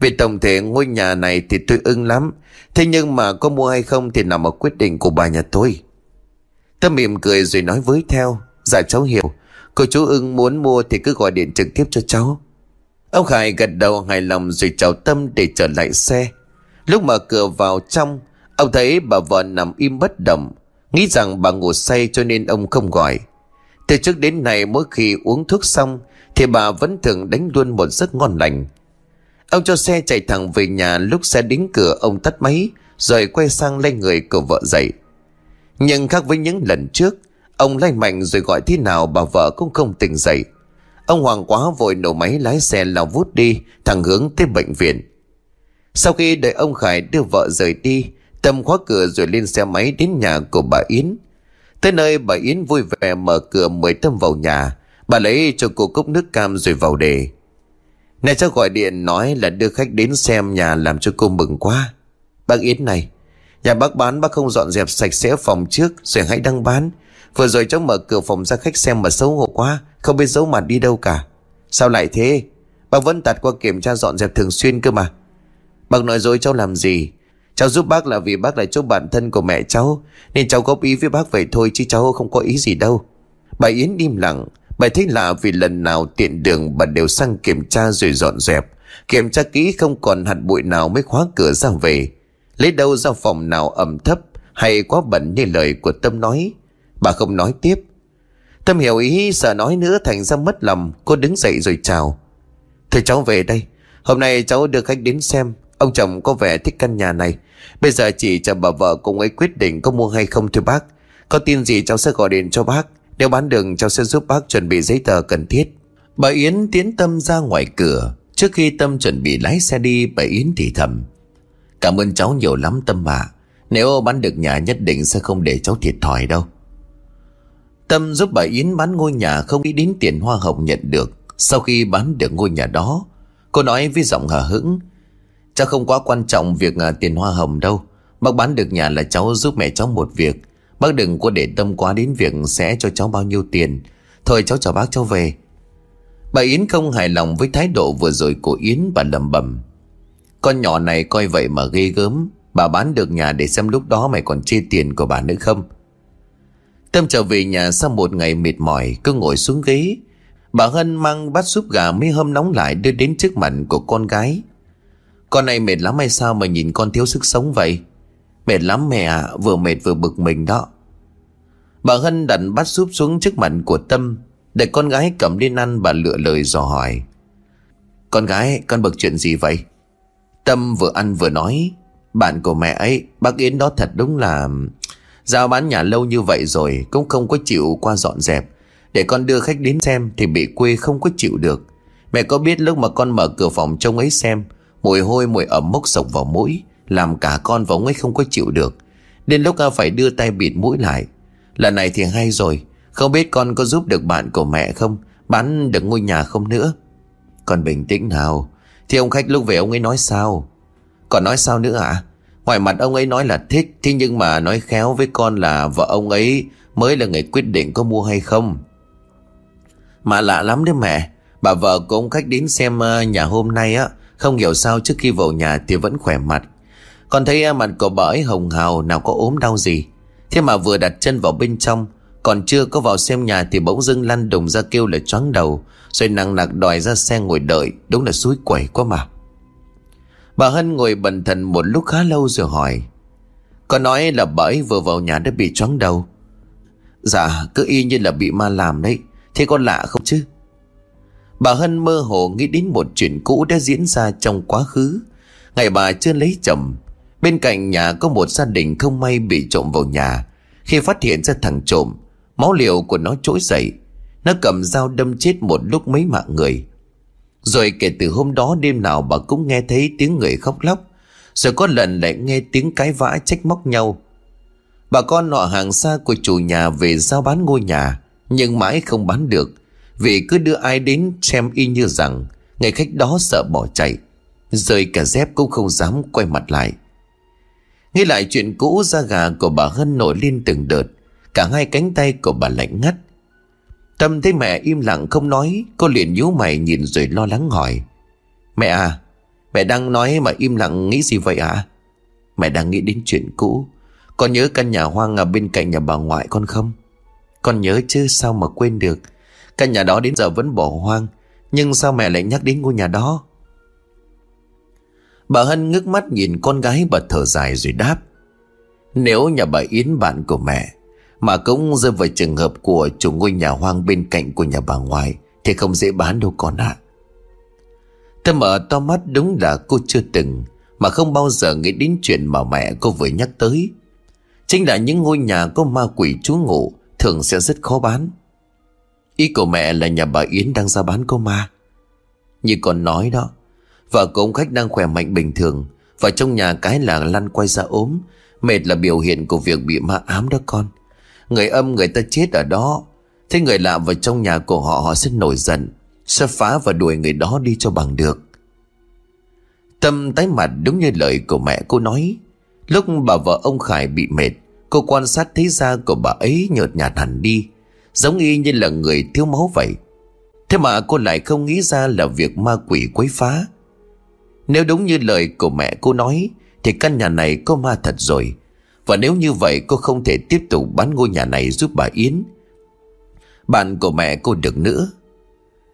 về tổng thể ngôi nhà này thì tôi ưng lắm. Thế nhưng mà có mua hay không thì nằm ở quyết định của bà nhà tôi. Tâm mỉm cười rồi nói với theo Dạ cháu hiểu. Cô chú ưng muốn mua thì cứ gọi điện trực tiếp cho cháu. Ông Khải gật đầu hài lòng rồi chào Tâm để trở lại xe. Lúc mở cửa vào trong, Ông thấy bà vợ nằm im bất động, Nghĩ rằng bà ngủ say cho nên ông không gọi. Từ trước đến nay mỗi khi uống thuốc xong Thì bà vẫn thường đánh luôn một giấc ngon lành. Ông cho xe chạy thẳng về nhà lúc xe đến cửa, ông tắt máy, Rồi quay sang lay người của vợ dậy. Nhưng khác với những lần trước, Ông lay mạnh rồi gọi thế nào bà vợ cũng không tỉnh dậy. Ông Hoàng quá vội nổ máy lái xe lao vút đi, Thẳng hướng tới bệnh viện. Sau khi đợi ông Khải đưa vợ rời đi Tâm khóa cửa rồi lên xe máy đến nhà của bà Yến. Tới nơi bà Yến vui vẻ mở cửa mời Tâm vào nhà. Bà lấy cho cô cốc nước cam rồi vào đề. Này cháu gọi điện nói là đưa khách đến xem nhà làm cho cô mừng quá. Bác Yến này, Nhà bác bán bác không dọn dẹp sạch sẽ phòng trước Rồi hãy đăng bán. Vừa rồi cháu mở cửa phòng ra khách xem mà xấu hổ quá, Không biết giấu mặt đi đâu cả. Sao lại thế? Bác vẫn tạt qua kiểm tra dọn dẹp thường xuyên cơ mà. Bác nói dối cháu làm gì? Cháu giúp bác là vì bác là chỗ bạn thân của mẹ cháu, Nên cháu góp ý với bác vậy thôi Chứ cháu không có ý gì đâu. Bà Yến im lặng Bà thấy lạ vì lần nào tiện đường bà đều sang kiểm tra rồi dọn dẹp. Kiểm tra kỹ không còn hạt bụi nào mới khóa cửa ra về. Lấy đâu ra phòng nào ẩm thấp Hay quá bẩn như lời của Tâm nói. Bà không nói tiếp. Tâm hiểu ý, sợ nói nữa thành ra mất lòng. Cô đứng dậy rồi chào. Thưa cháu về đây. Hôm nay cháu đưa khách đến xem. Ông chồng có vẻ thích căn nhà này. Bây giờ chỉ chờ bà vợ cùng ấy quyết định có mua hay không, thưa bác. Có tin gì cháu sẽ gọi điện cho bác. Nếu bán đường cháu sẽ giúp bác chuẩn bị giấy tờ cần thiết, Bà Yến tiến Tâm ra ngoài cửa. Trước khi Tâm chuẩn bị lái xe đi, Bà Yến thì thầm, Cảm ơn cháu nhiều lắm Tâm ạ. Nếu bán được nhà nhất định sẽ không để cháu thiệt thòi đâu. Tâm giúp bà Yến bán ngôi nhà không nghĩ đến tiền hoa hồng nhận được. Sau khi bán được ngôi nhà đó, Cô nói với giọng hờ hững Cháu không quá quan trọng việc à, tiền hoa hồng đâu. Bác bán được nhà là cháu giúp mẹ cháu một việc. Bác đừng có để tâm quá đến việc sẽ cho cháu bao nhiêu tiền. Thôi cháu chào bác cháu về. Bà Yến không hài lòng với thái độ vừa rồi của Yến và lầm bầm Con nhỏ này coi vậy mà ghê gớm. Bà bán được nhà để xem lúc đó mày còn chê tiền của bà nữa không? Tâm trở về nhà sau một ngày mệt mỏi, Cứ ngồi xuống ghế. Bà Hân mang bát súp gà mấy hôm nóng lại Đưa đến trước mặt của con gái. Con này mệt lắm hay sao mà nhìn con thiếu sức sống vậy? Mệt lắm mẹ ạ, Vừa mệt vừa bực mình đó. Bà Hân đặt bát súp xuống trước mặt của Tâm, Để con gái cầm lên ăn Bà lựa lời dò hỏi. Con gái, con bực chuyện gì vậy? Tâm vừa ăn vừa nói, Bạn của mẹ ấy, Bác Yến đó thật đúng là, Giao bán nhà lâu như vậy rồi Cũng không có chịu qua dọn dẹp. Để con đưa khách đến xem Thì bị quê không có chịu được. Mẹ có biết lúc mà con mở cửa phòng trông ấy xem, Mùi hôi mùi ẩm mốc sộc vào mũi. Làm cả con và ông ấy không có chịu được. Đến lúc phải đưa tay bịt mũi lại. Lần này thì hay rồi. Không biết con có giúp được bạn của mẹ không? Bán được ngôi nhà không nữa? Con bình tĩnh nào. Thì ông khách lúc về ông ấy nói sao? Còn nói sao nữa ạ? À? Ngoài mặt ông ấy nói là thích, Thế nhưng mà nói khéo với con là Vợ ông ấy mới là người quyết định có mua hay không. Mà lạ lắm đấy mẹ. Bà vợ của ông khách đến xem ờ, nhà hôm nay á, Không hiểu sao trước khi vào nhà thì vẫn khỏe mặt. Còn thấy à, mặt của bà ấy hồng hào, Nào có ốm đau gì. Thế mà vừa đặt chân vào bên trong, Còn chưa có vào xem nhà thì bỗng dưng lăn đùng ra kêu là choáng đầu, Rồi nặng nặc đòi ra xe ngồi đợi, Đúng là suối quẩy quá mà. Bà Hân ngồi bần thần một lúc khá lâu rồi hỏi Có nói là bà ấy vừa vào nhà đã bị choáng đầu? Dạ cứ y như là bị ma làm đấy, Thế có lạ không chứ? Bà Hân mơ hồ nghĩ đến một chuyện cũ đã diễn ra trong quá khứ. Ngày bà chưa lấy chồng Bên cạnh nhà có một gia đình không may bị trộm vào nhà. Khi phát hiện ra thằng trộm, Máu liều của nó trỗi dậy. Nó cầm dao đâm chết một lúc mấy mạng người. Rồi kể từ hôm đó đêm nào bà cũng nghe thấy tiếng người khóc lóc. Rồi có lần lại nghe tiếng cái vã trách móc nhau. Bà con nọ hàng xa của chủ nhà về giao bán ngôi nhà, Nhưng mãi không bán được, Vì cứ đưa ai đến xem y như rằng, người khách đó sợ bỏ chạy. Rơi cả dép cũng không dám quay mặt lại. Nghĩ lại chuyện cũ, da gà của bà Hân nổi lên từng đợt. Cả hai cánh tay của bà lạnh ngắt. Tâm thấy mẹ im lặng không nói, Cô liền nhíu mày nhìn rồi lo lắng hỏi. Mẹ à Mẹ đang nói mà im lặng nghĩ gì vậy à Mẹ đang nghĩ đến chuyện cũ. Con nhớ căn nhà hoang ở bên cạnh nhà bà ngoại con không? Con nhớ chứ sao mà quên được. Căn nhà đó đến giờ vẫn bỏ hoang, Nhưng sao mẹ lại nhắc đến ngôi nhà đó? Bà Hân ngước mắt nhìn con gái và thở dài rồi đáp, Nếu nhà bà Yến bạn của mẹ Mà cũng rơi vào trường hợp của chủ ngôi nhà hoang bên cạnh của nhà bà ngoại Thì không dễ bán đâu con ạ. À. Tâm mở to mắt đúng là cô chưa từng, Mà không bao giờ nghĩ đến chuyện mà mẹ cô vừa nhắc tới. Chính là những ngôi nhà có ma quỷ trú ngụ Thường sẽ rất khó bán. Ý của mẹ là nhà bà Yến đang ra bán cô ma. Như con nói đó Vợ của ông khách đang khỏe mạnh bình thường, Và trong nhà cái là lăn quay ra ốm. Mệt là biểu hiện của việc bị ma ám đó con. Người âm người ta chết ở đó. Thế người lạ vào trong nhà của họ Họ sẽ nổi giận, Sẽ phá và đuổi người đó đi cho bằng được. Tâm tái mặt đúng như lời của mẹ cô nói. Lúc bà vợ ông Khải bị mệt, Cô quan sát thấy da của bà ấy nhợt nhạt hẳn đi, Giống y như là người thiếu máu vậy. Thế mà cô lại không nghĩ ra là việc ma quỷ quấy phá nếu đúng như lời của mẹ cô nói, Thì căn nhà này có ma thật rồi. Và nếu như vậy, cô không thể tiếp tục bán ngôi nhà này giúp bà Yến. Bạn của mẹ cô được nữa.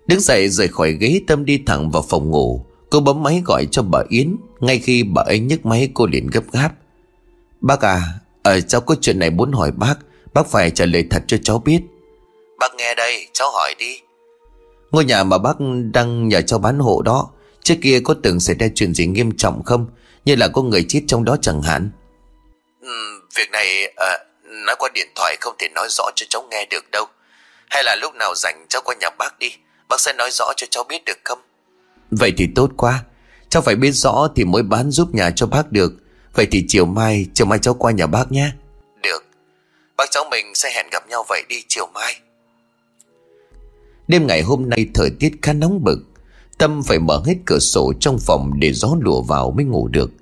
Đứng dậy rời khỏi ghế Tâm đi thẳng vào phòng ngủ, Cô bấm máy gọi cho bà Yến. Ngay khi bà ấy nhấc máy, cô liền gấp gáp. Bác à Ở cháu có chuyện này muốn hỏi bác. Bác phải trả lời thật cho cháu biết. Bác nghe đây, cháu hỏi đi. Ngôi nhà mà bác đang nhờ cháu bán hộ đó Trước kia có từng xảy ra chuyện gì nghiêm trọng không? Như là có người chết trong đó chẳng hạn. Ừ, Việc này à, Nói qua điện thoại không thể nói rõ cho cháu nghe được đâu. Hay là lúc nào rảnh cháu qua nhà bác đi Bác sẽ nói rõ cho cháu biết được không? Vậy thì tốt quá. Cháu phải biết rõ thì mới bán giúp nhà cho bác được. Vậy thì chiều mai Chiều mai cháu qua nhà bác nhé. Được. Bác cháu mình sẽ hẹn gặp nhau vậy đi chiều mai. Đêm ngày hôm nay thời tiết khá nóng bực Tâm phải mở hết cửa sổ trong phòng để gió lùa vào mới ngủ được.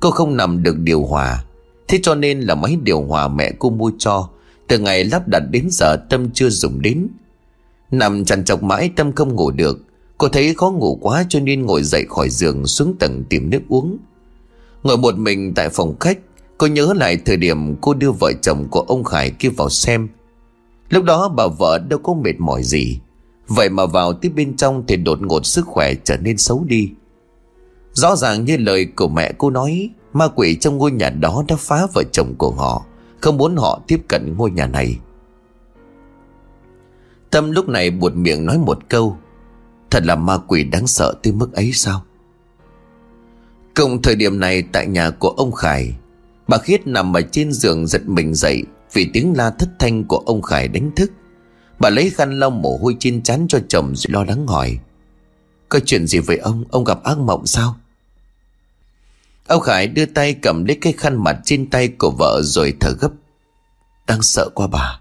Cô không nằm được điều hòa. Thế cho nên là máy điều hòa mẹ cô mua cho. Từ ngày lắp đặt đến giờ Tâm chưa dùng đến. Nằm chằn chọc mãi Tâm không ngủ được. Cô thấy khó ngủ quá cho nên ngồi dậy khỏi giường xuống tầng tìm nước uống. Ngồi một mình tại phòng khách, cô nhớ lại thời điểm cô đưa vợ chồng của ông Khải kia vào xem. Lúc đó bà vợ đâu có mệt mỏi gì. Vậy mà vào tiếp bên trong thì đột ngột sức khỏe trở nên xấu đi. Rõ ràng như lời của mẹ cô nói, Ma quỷ trong ngôi nhà đó đã phá vợ chồng của họ, Không muốn họ tiếp cận ngôi nhà này. Tâm lúc này buột miệng nói một câu, Thật là ma quỷ đáng sợ tới mức ấy sao? Cùng thời điểm này tại nhà của ông Khải, Bà Khiết nằm ở trên giường giật mình dậy Vì tiếng la thất thanh của ông Khải đánh thức. Bà lấy khăn lau mồ hôi trên chắn cho chồng rồi lo lắng hỏi. Có chuyện gì với ông? Ông gặp ác mộng sao? Ông Khải đưa tay cầm lấy cái khăn mặt trên tay của vợ rồi thở gấp. Đang sợ quá bà.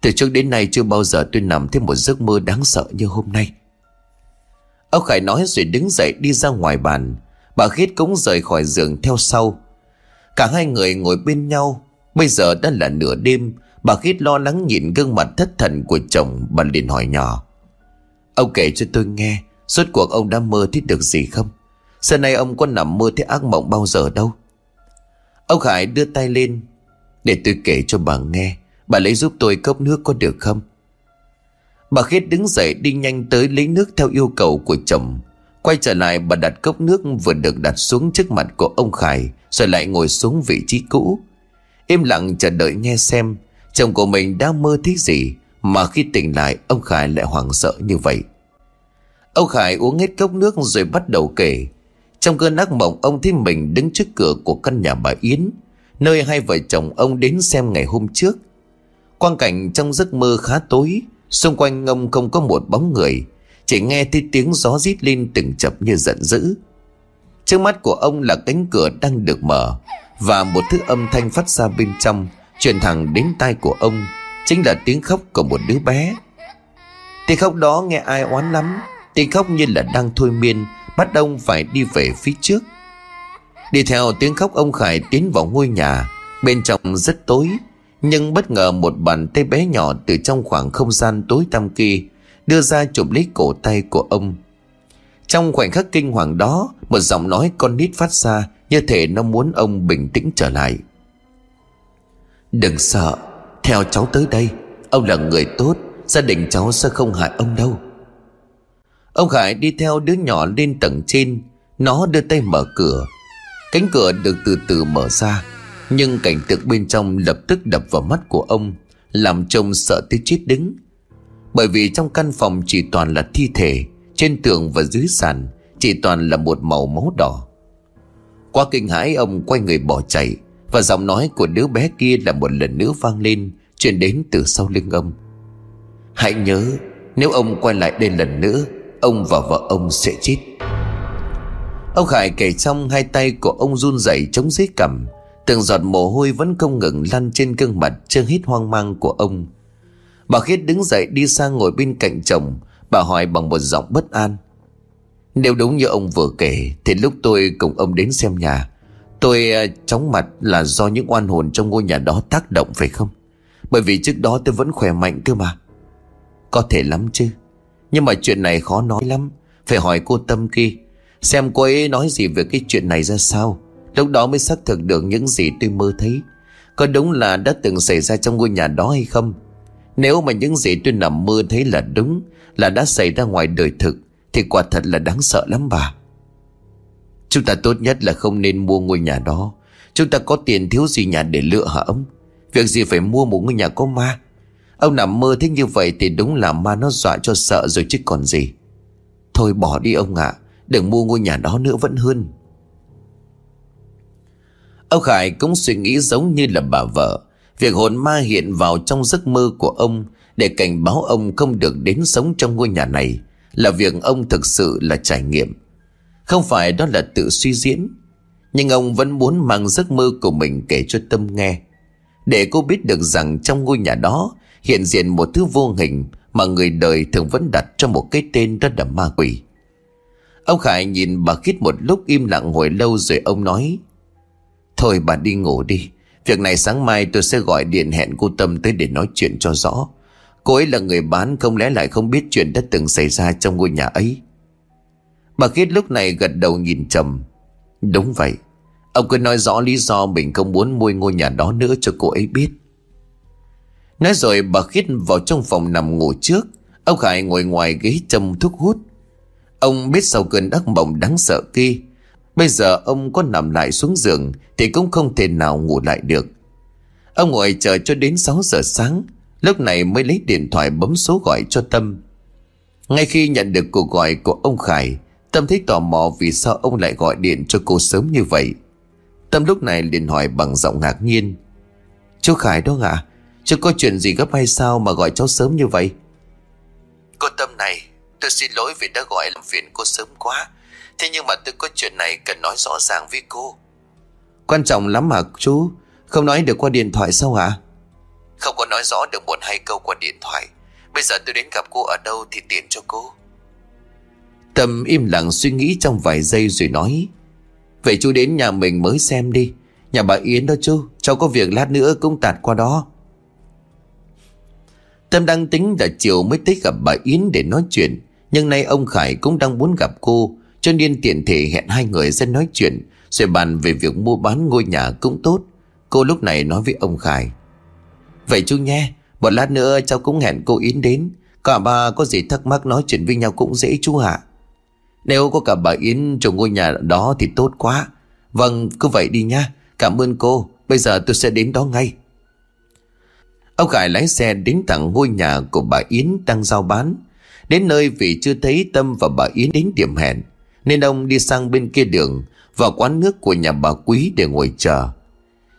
Từ trước đến nay chưa bao giờ tôi nằm thêm một giấc mơ đáng sợ như hôm nay. Ông Khải nói rồi đứng dậy đi ra ngoài bàn. Bà Khiết cũng rời khỏi giường theo sau. Cả hai người ngồi bên nhau. Bây giờ đã là nửa đêm. Bà khít lo lắng nhìn gương mặt thất thần của chồng, Bà liền hỏi nhỏ. Ông kể cho tôi nghe, Suốt cuộc ông đã mơ thấy được gì không? Giờ này ông có nằm mơ thấy ác mộng bao giờ đâu. Ông Khải đưa tay lên, Để tôi kể cho bà nghe. Bà lấy giúp tôi cốc nước có được không? Bà khít đứng dậy đi nhanh tới lấy nước theo yêu cầu của chồng. Quay trở lại, bà đặt cốc nước vừa được đặt xuống trước mặt của ông Khải, Rồi lại ngồi xuống vị trí cũ. Im lặng chờ đợi nghe xem Chồng của mình đã mơ thấy gì Mà khi tỉnh lại, ông Khải lại hoảng sợ như vậy? Ông Khải uống hết cốc nước rồi bắt đầu kể. Trong cơn ác mộng, ông thấy mình đứng trước cửa của căn nhà bà Yến, Nơi hai vợ chồng ông đến xem ngày hôm trước. Quang cảnh trong giấc mơ khá tối, Xung quanh ông không có một bóng người, Chỉ nghe thấy tiếng gió rít lên từng chập như giận dữ. Trước mắt của ông là cánh cửa đang được mở Và một thứ âm thanh phát ra bên trong. Truyền thẳng đến tai của ông Chính là tiếng khóc của một đứa bé. Tiếng khóc đó nghe ai oán lắm, Tiếng khóc như là đang thôi miên, Bắt ông phải đi về phía trước. Đi theo tiếng khóc, ông Khải tiến vào ngôi nhà, Bên trong rất tối, Nhưng bất ngờ một bàn tay bé nhỏ Từ trong khoảng không gian tối tăm kia Đưa ra chụp lấy cổ tay của ông. Trong khoảnh khắc kinh hoàng đó, Một giọng nói con nít phát ra Như thể nó muốn ông bình tĩnh trở lại. Đừng sợ, Theo cháu tới đây, Ông là người tốt, Gia đình cháu sẽ không hại ông đâu. Ông Khải đi theo đứa nhỏ lên tầng trên, Nó đưa tay mở cửa. Cánh cửa được từ từ mở ra, Nhưng cảnh tượng bên trong lập tức đập vào mắt của ông, Làm trông sợ tới chết đứng. Bởi vì trong căn phòng chỉ toàn là thi thể, Trên tường và dưới sàn Chỉ toàn là một màu máu đỏ. Qua kinh hãi, ông quay người bỏ chạy. Và giọng nói của đứa bé kia là một lần nữa vang lên Truyền đến từ sau lưng ông. Hãy nhớ, Nếu ông quay lại đây lần nữa, Ông và vợ ông sẽ chết. Ông Khải kể xong hai tay của ông run rẩy chống dưới cằm, Từng giọt mồ hôi vẫn không ngừng lăn trên gương mặt chưa hít hoang mang của ông. Bà Khiết đứng dậy đi sang ngồi bên cạnh chồng, Bà hỏi bằng một giọng bất an. Nếu đúng như ông vừa kể, Thì lúc tôi cùng ông đến xem nhà Tôi à, chóng mặt là do những oan hồn trong ngôi nhà đó tác động, phải không? Bởi vì trước đó tôi vẫn khỏe mạnh cơ mà. Có thể lắm chứ. Nhưng mà chuyện này khó nói lắm. Phải hỏi cô Tâm kia Xem cô ấy nói gì về cái chuyện này ra sao. Lúc đó mới xác thực được những gì tôi mơ thấy. Có đúng là đã từng xảy ra trong ngôi nhà đó hay không? Nếu mà những gì tôi nằm mơ thấy là đúng, Là đã xảy ra ngoài đời thực, Thì quả thật là đáng sợ lắm bà. Chúng ta tốt nhất là không nên mua ngôi nhà đó. Chúng ta có tiền thiếu gì nhà để lựa hả ông? Việc gì phải mua một ngôi nhà có ma? Ông nằm mơ thế như vậy Thì đúng là ma nó dọa cho sợ rồi chứ còn gì. Thôi bỏ đi ông ạ, Đừng mua ngôi nhà đó nữa vẫn hơn. Ông Khải cũng suy nghĩ giống như là bà vợ. Việc hồn ma hiện vào trong giấc mơ của ông Để cảnh báo ông không được đến sống trong ngôi nhà này Là việc ông thực sự là trải nghiệm. Không phải đó là tự suy diễn, Nhưng ông vẫn muốn mang giấc mơ của mình kể cho Tâm nghe, Để cô biết được rằng trong ngôi nhà đó Hiện diện một thứ vô hình Mà người đời thường vẫn đặt cho một cái tên rất là ma quỷ. Ông Khải nhìn bà Khít một lúc im lặng hồi lâu rồi ông nói, Thôi bà đi ngủ đi, Việc này sáng mai tôi sẽ gọi điện hẹn cô Tâm tới để nói chuyện cho rõ. Cô ấy là người bán, không lẽ lại không biết chuyện đã từng xảy ra trong ngôi nhà ấy? Bà Khiết lúc này gật đầu nhìn trầm. Đúng vậy. Ông cứ nói rõ lý do mình không muốn mua ngôi nhà đó nữa cho cô ấy biết. Nói rồi bà Khiết vào trong phòng nằm ngủ trước. Ông Khải ngồi ngoài ghế châm thuốc hút. Ông biết sau cơn ác mộng đáng sợ kia, Bây giờ ông có nằm lại xuống giường Thì cũng không thể nào ngủ lại được. Ông ngồi chờ cho đến 6 giờ sáng, Lúc này mới lấy điện thoại bấm số gọi cho Tâm. Ngay khi nhận được cuộc gọi của ông Khải Tâm thấy tò mò vì sao ông lại gọi điện cho cô sớm như vậy. Tâm lúc này liền hỏi bằng giọng ngạc nhiên. Chú Khải đó ạ à? Chú có chuyện gì gấp hay sao mà gọi cháu sớm như vậy? Cô Tâm này, Tôi xin lỗi vì đã gọi làm phiền cô sớm quá. Thế nhưng mà tôi có chuyện này cần nói rõ ràng với cô. Quan trọng lắm hả chú, Không nói được qua điện thoại sao hả Không có nói rõ được một hai câu qua điện thoại. Bây giờ tôi đến gặp cô ở đâu thì tiện cho cô. Tâm im lặng suy nghĩ trong vài giây rồi nói, Vậy chú đến nhà mình mới xem đi. Nhà bà Yến đó chú, Cháu có việc lát nữa cũng tạt qua đó. Tâm đang tính là chiều mới tới gặp bà Yến để nói chuyện, Nhưng nay ông Khải cũng đang muốn gặp cô, Cho nên tiện thể hẹn hai người ra nói chuyện, Rồi bàn về việc mua bán ngôi nhà cũng tốt. Cô lúc này nói với ông Khải, Vậy chú nghe Một lát nữa cháu cũng hẹn cô Yến đến. Cả ba có gì thắc mắc nói chuyện với nhau cũng dễ chú ạ. Nếu có cả bà Yến trong ngôi nhà đó thì tốt quá. Vâng cứ vậy đi nha Cảm ơn cô. Bây giờ tôi sẽ đến đó ngay. Ông Khải lái xe đến tặng ngôi nhà của bà Yến đang giao bán. Đến nơi vì chưa thấy Tâm và bà Yến đến điểm hẹn, Nên ông đi sang bên kia đường Vào quán nước của nhà bà Quý để ngồi chờ.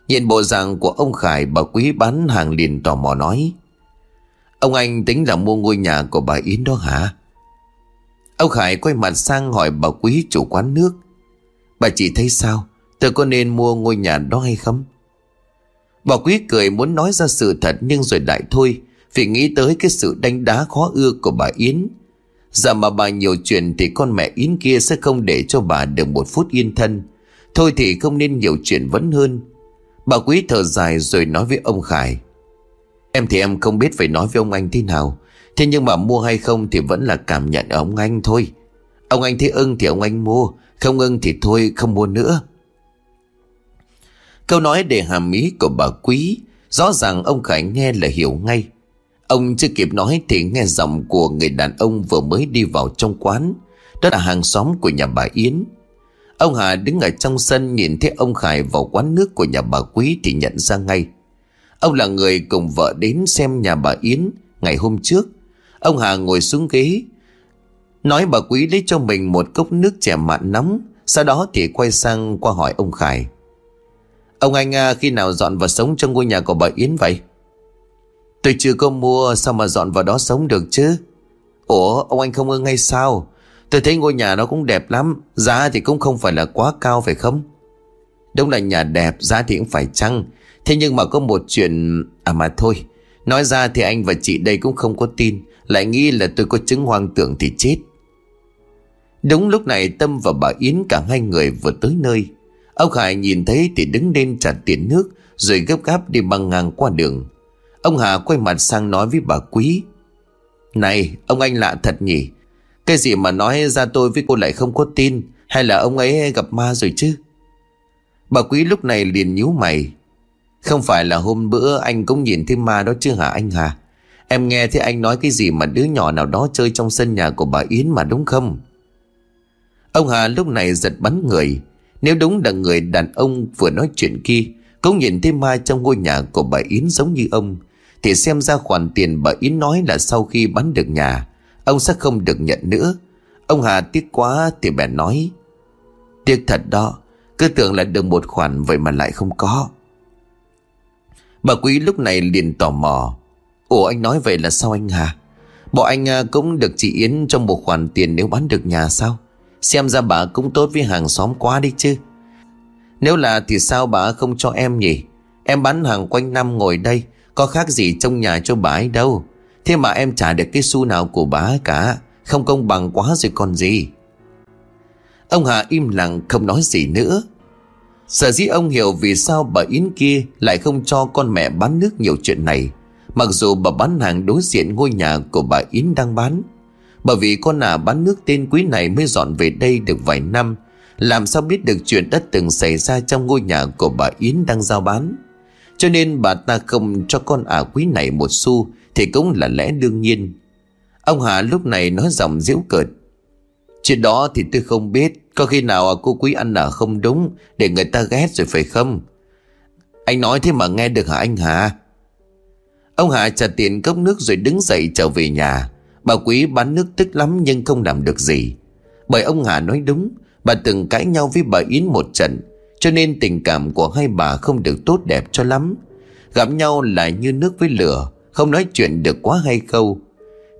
Nhìn bộ dạng của ông Khải, Bà Quý bán hàng liền tò mò nói, Ông anh tính là mua ngôi nhà của bà Yến đó hả? Ông Khải quay mặt sang hỏi bà Quý chủ quán nước. Bà chị thấy sao? Tôi có nên mua ngôi nhà đó hay không? Bà quý cười muốn nói ra sự thật Nhưng rồi lại thôi, Vì nghĩ tới cái sự đánh đá khó ưa của bà Yến. Giờ mà bà nhiều chuyện Thì con mẹ Yến kia sẽ không để cho bà được một phút yên thân. Thôi thì không nên nhiều chuyện vẫn hơn. Bà quý thở dài rồi nói với ông Khải. Em thì em không biết phải nói với ông anh thế nào. Thế nhưng mà mua hay không thì vẫn là cảm nhận ở ông anh thôi. Ông anh thấy ưng thì ông anh mua, Không ưng thì thôi không mua nữa. Câu nói để hàm ý của bà quý, Rõ ràng ông Khải nghe là hiểu ngay. Ông chưa kịp nói thì nghe giọng của người đàn ông vừa mới đi vào trong quán. Đó là hàng xóm của nhà bà Yến. Ông Hà đứng ở trong sân nhìn thấy ông Khải vào quán nước của nhà bà Quý thì nhận ra ngay. Ông là người cùng vợ đến xem nhà bà Yến ngày hôm trước. Ông Hà ngồi xuống ghế Nói bà Quý lấy cho mình một cốc nước chè mặn nóng Sau đó thì quay sang qua hỏi ông Khải Ông anh à, khi nào dọn vào sống trong ngôi nhà của bà Yến vậy? Tôi chưa có mua sao mà dọn vào đó sống được chứ? Ủa ông anh không ưng ngay sao? Tôi thấy ngôi nhà nó cũng đẹp lắm Giá thì cũng không phải là quá cao phải không? Đúng là nhà đẹp giá thì cũng phải chăng Thế nhưng mà có một chuyện À mà thôi Nói ra thì anh và chị đây cũng không có tin lại nghĩ là tôi có chứng hoang tưởng thì chết. Đúng lúc này Tâm và bà Yến cả hai người vừa tới nơi. Ông Khải nhìn thấy thì đứng lên trả tiền nước, Rồi gấp gáp đi băng ngang qua đường. Ông Hà quay mặt sang nói với bà Quý. Này, ông anh lạ thật nhỉ? Cái gì mà nói ra tôi với cô lại không có tin? Hay là ông ấy gặp ma rồi chứ? Bà Quý lúc này liền nhíu mày. Không phải là hôm bữa anh cũng nhìn thấy ma đó chứ hả anh Hà? Em nghe thấy anh nói cái gì mà đứa nhỏ nào đó chơi trong sân nhà của bà Yến mà đúng không? Ông Hà lúc này giật bắn người. Nếu đúng là người đàn ông vừa nói chuyện kia, Cũng nhìn thấy ma trong ngôi nhà của bà Yến giống như ông, Thì xem ra khoản tiền bà Yến nói là sau khi bán được nhà, Ông sẽ không được nhận nữa. Ông Hà tiếc quá thì bèn nói, Tiếc thật đó, Cứ tưởng là được một khoản vậy mà lại không có. Bà Quý lúc này liền tò mò Ủa, anh nói vậy là sao anh Hà Bọn anh à, cũng được chị Yến trong một khoản tiền nếu bán được nhà sao? Xem ra bà cũng tốt với hàng xóm quá đi chứ. Nếu là thì sao bà không cho em nhỉ? Em bán hàng quanh năm ngồi đây, Có khác gì trong nhà cho bà ấy đâu. Thế mà em trả được cái xu nào của bà cả, Không công bằng quá rồi còn gì. Ông Hà im lặng, không nói gì nữa. Sở dĩ ông hiểu vì sao bà Yến kia lại không cho con mẹ bán nước nhiều chuyện này. Mặc dù bà bán hàng đối diện ngôi nhà của bà Yến đang bán, bởi vì con ả bán nước tên quý này mới dọn về đây được vài năm, Làm sao biết được chuyện đã từng xảy ra trong ngôi nhà của bà Yến đang giao bán. Cho nên bà ta không cho con ả quý này một xu Thì cũng là lẽ đương nhiên. Ông Hà lúc này nói giọng giễu cợt. Chuyện đó thì tôi không biết, Có khi nào cô quý ăn ở không đúng Để người ta ghét rồi phải không? Anh nói thế mà nghe được hả anh Hà? Ông Hà trả tiền cốc nước rồi đứng dậy trở về nhà. Bà Quý bán nước tức lắm nhưng không làm được gì. Bởi ông Hà nói đúng, Bà từng cãi nhau với bà Yến một trận, Cho nên tình cảm của hai bà không được tốt đẹp cho lắm. Gặp nhau là như nước với lửa, Không nói chuyện được quá hay câu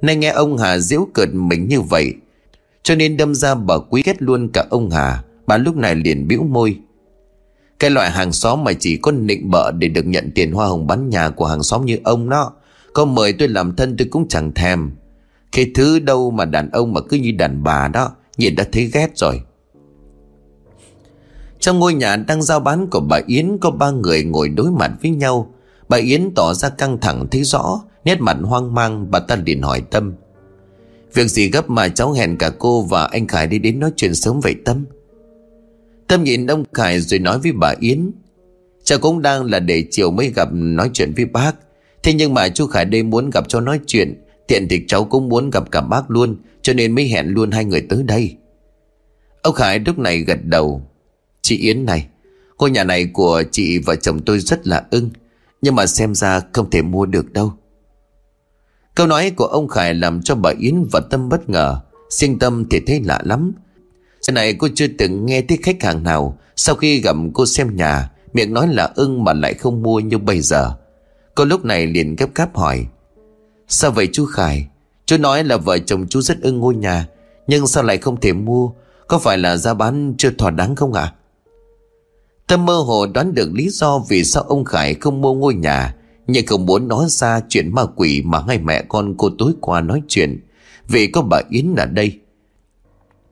Nay nghe ông Hà giễu cợt mình như vậy, Cho nên đâm ra bà Quý ghét luôn cả ông Hà. Bà lúc này liền bĩu môi. Cái loại hàng xóm mà chỉ có nịnh bợ Để được nhận tiền hoa hồng bán nhà của hàng xóm như ông đó. Có mời tôi làm thân tôi cũng chẳng thèm. Cái thứ đâu mà đàn ông mà cứ như đàn bà đó Nhìn đã thấy ghét rồi. Trong ngôi nhà đang giao bán của bà Yến, Có ba người ngồi đối mặt với nhau. Bà Yến tỏ ra căng thẳng thấy rõ, Nét mặt hoang mang, Bà ta liền hỏi Tâm. Việc gì gấp mà cháu hẹn cả cô và anh Khải đi đến nói chuyện sớm vậy Tâm Tâm? Nhìn ông Khải rồi nói với bà Yến Cháu cũng đang là để chiều mới gặp nói chuyện với bác. Thế nhưng mà chú Khải đây muốn gặp cho nói chuyện, Tiện thì cháu cũng muốn gặp cả bác luôn, Cho nên mới hẹn luôn hai người tới đây. Ông Khải lúc này gật đầu, Chị Yến này, Ngôi nhà này của chị và chồng tôi rất là ưng, Nhưng mà xem ra không thể mua được đâu. Câu nói của ông Khải làm cho bà Yến và Tâm bất ngờ Riêng Tâm thì thấy lạ lắm. Sau này cô chưa từng nghe thấy khách hàng nào. Sau khi gặp cô xem nhà, Miệng nói là ưng mà lại không mua như bây giờ. Cô lúc này liền gấp gáp hỏi, Sao vậy chú Khải? Chú nói là vợ chồng chú rất ưng ngôi nhà, Nhưng sao lại không thể mua? Có phải là giá bán chưa thỏa đáng không ạ? Tâm mơ hồ đoán được lý do vì sao ông Khải không mua ngôi nhà, Nhưng không muốn nói ra chuyện ma quỷ mà hai mẹ con cô tối qua nói chuyện. Vì có bà Yến ở đây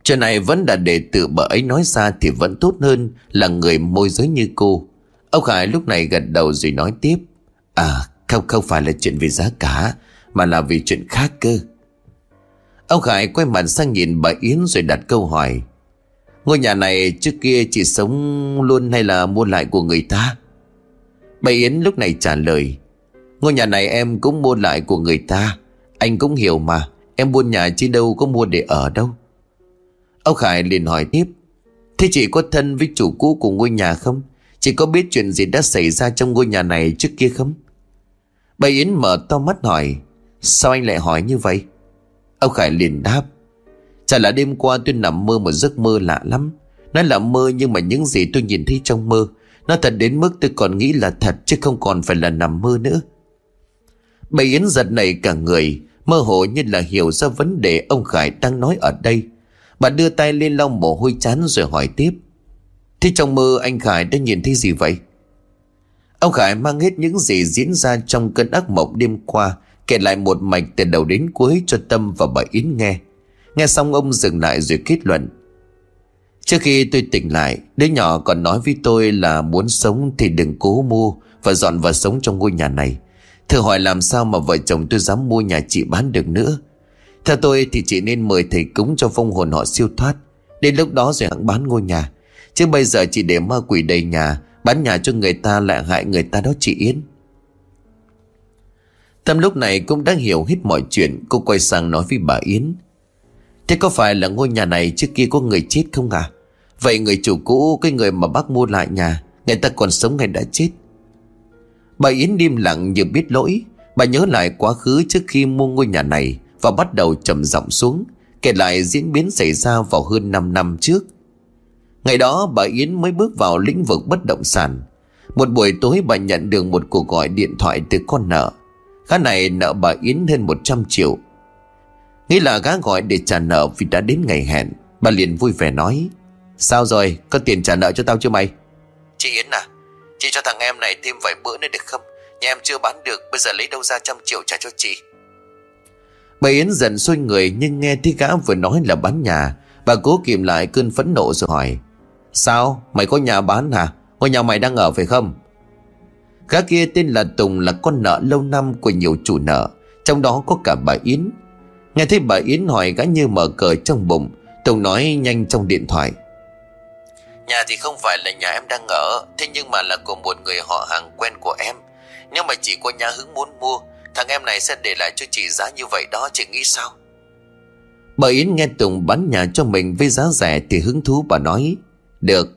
Chuyện này vẫn là để tự bà ấy nói ra thì vẫn tốt hơn là người môi giới như cô. Ông Khải lúc này gật đầu rồi nói tiếp. À không không phải là chuyện về giá cả, Mà là vì chuyện khác cơ. Ông Khải quay mặt sang nhìn bà Yến rồi đặt câu hỏi. Ngôi nhà này trước kia chỉ sống luôn hay là mua lại của người ta? Bà Yến lúc này trả lời. Ngôi nhà này em cũng mua lại của người ta. Anh cũng hiểu mà, Em buôn nhà chứ đâu có mua để ở đâu. Ông Khải liền hỏi tiếp, Thế chị có thân với chủ cũ của ngôi nhà không? Chị có biết chuyện gì đã xảy ra trong ngôi nhà này trước kia không? Bà Yến mở to mắt hỏi, Sao anh lại hỏi như vậy? Ông Khải liền đáp, Chả là đêm qua tôi nằm mơ một giấc mơ lạ lắm Nó là mơ nhưng mà những gì tôi nhìn thấy trong mơ, Nó thật đến mức tôi còn nghĩ là thật Chứ không còn phải là nằm mơ nữa Bà Yến giật nảy cả người, Mơ hồ như là hiểu ra vấn đề ông Khải đang nói ở đây Bà đưa tay lên lau mồ hôi chán rồi hỏi tiếp. Thế trong mơ anh Khải đã nhìn thấy gì vậy? Ông Khải mang hết những gì diễn ra trong cơn ác mộng đêm qua, Kể lại một mạch từ đầu đến cuối cho Tâm và bà Yến nghe. Nghe xong ông dừng lại rồi kết luận. Trước khi tôi tỉnh lại, Đứa nhỏ còn nói với tôi là muốn sống thì đừng cố mua Và dọn vào sống trong ngôi nhà này. Thử hỏi làm sao mà vợ chồng tôi dám mua nhà chị bán được nữa? Theo tôi thì chị nên mời thầy cúng cho phong hồn họ siêu thoát. Đến lúc đó rồi hãng bán ngôi nhà. Chứ bây giờ chỉ để ma quỷ đầy nhà, Bán nhà cho người ta lại hại người ta đó chị Yến. Tâm lúc này cũng đã hiểu hết mọi chuyện, Cô quay sang nói với bà Yến. Thế có phải là ngôi nhà này trước kia có người chết không à Vậy người chủ cũ, Cái người mà bác mua lại nhà, Người ta còn sống hay đã chết? Bà Yến im lặng như biết lỗi. Bà nhớ lại quá khứ trước khi mua ngôi nhà này. Và bắt đầu trầm giọng xuống, Kể lại diễn biến xảy ra vào hơn 5 năm trước. Ngày đó, bà Yến mới bước vào lĩnh vực bất động sản. Một buổi tối, bà nhận được một cuộc gọi điện thoại từ con nợ. Gã này nợ bà Yến hơn 100 triệu. Nghĩ là gã gọi để trả nợ vì đã đến ngày hẹn, Bà liền vui vẻ nói, Sao rồi? Có tiền trả nợ cho tao chưa mày? Chị Yến à Chị cho thằng em này thêm vài bữa nữa được không? Nhà em chưa bán được, Bây giờ lấy đâu ra trăm triệu trả cho chị? Bà Yến dần xuôi người Nhưng nghe thấy gã vừa nói là bán nhà. Bà cố kìm lại cơn phẫn nộ rồi hỏi, Sao? Mày có nhà bán hả? Ngôi nhà mày đang ở phải không? Gã kia tên là Tùng là con nợ lâu năm của nhiều chủ nợ, Trong đó có cả bà Yến. Nghe thấy bà Yến hỏi, gã như mở cờ trong bụng. Tùng nói nhanh trong điện thoại, Nhà thì không phải là nhà em đang ở, Thế nhưng mà là của một người họ hàng quen của em. Nếu mà chỉ có nhà hứng muốn mua Thằng em này sẽ để lại cho chị giá như vậy đó, Chị nghĩ sao? Bà Yến nghe Tùng bán nhà cho mình với giá rẻ Thì hứng thú bà nói, Được,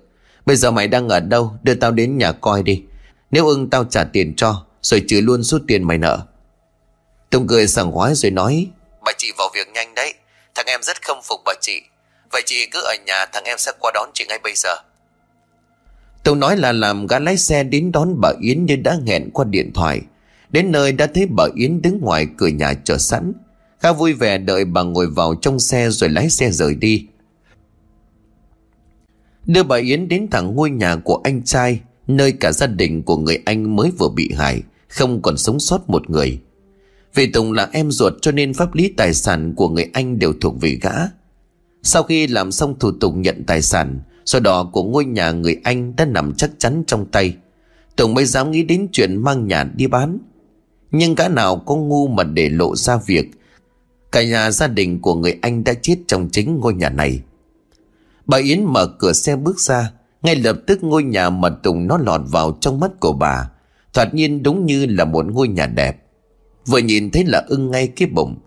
Bây giờ mày đang ở đâu, Đưa tao đến nhà coi đi. Nếu ưng tao trả tiền cho, Rồi trừ luôn số tiền mày nợ. Tùng cười sảng khoái rồi nói, Bà chị vào việc nhanh đấy, Thằng em rất khâm phục bà chị. Vậy chị cứ ở nhà, thằng em sẽ qua đón chị ngay bây giờ. Tùng nói là làm gã lái xe đến đón bà Yến như đã hẹn qua điện thoại. Đến nơi đã thấy bà Yến đứng ngoài cửa nhà chờ sẵn. Kha vui vẻ đợi bà ngồi vào trong xe rồi lái xe rời đi. Đưa bà Yến đến thẳng ngôi nhà của anh trai, Nơi cả gia đình của người anh mới vừa bị hại, Không còn sống sót một người. Vì Tùng là em ruột cho nên pháp lý tài sản của người anh đều thuộc về gã. Sau khi làm xong thủ tục nhận tài sản, sau đó của ngôi nhà người anh đã nằm chắc chắn trong tay. Tùng mới dám nghĩ đến chuyện mang nhà đi bán. Nhưng gã nào có ngu mà để lộ ra việc Cả nhà gia đình của người anh đã chết trong chính ngôi nhà này? Bà Yến mở cửa xe bước ra, Ngay lập tức ngôi nhà mà Tùng nó lọt vào trong mắt của bà, Thoạt nhiên đúng như là một ngôi nhà đẹp. Vừa nhìn thấy là ưng ngay cái bụng.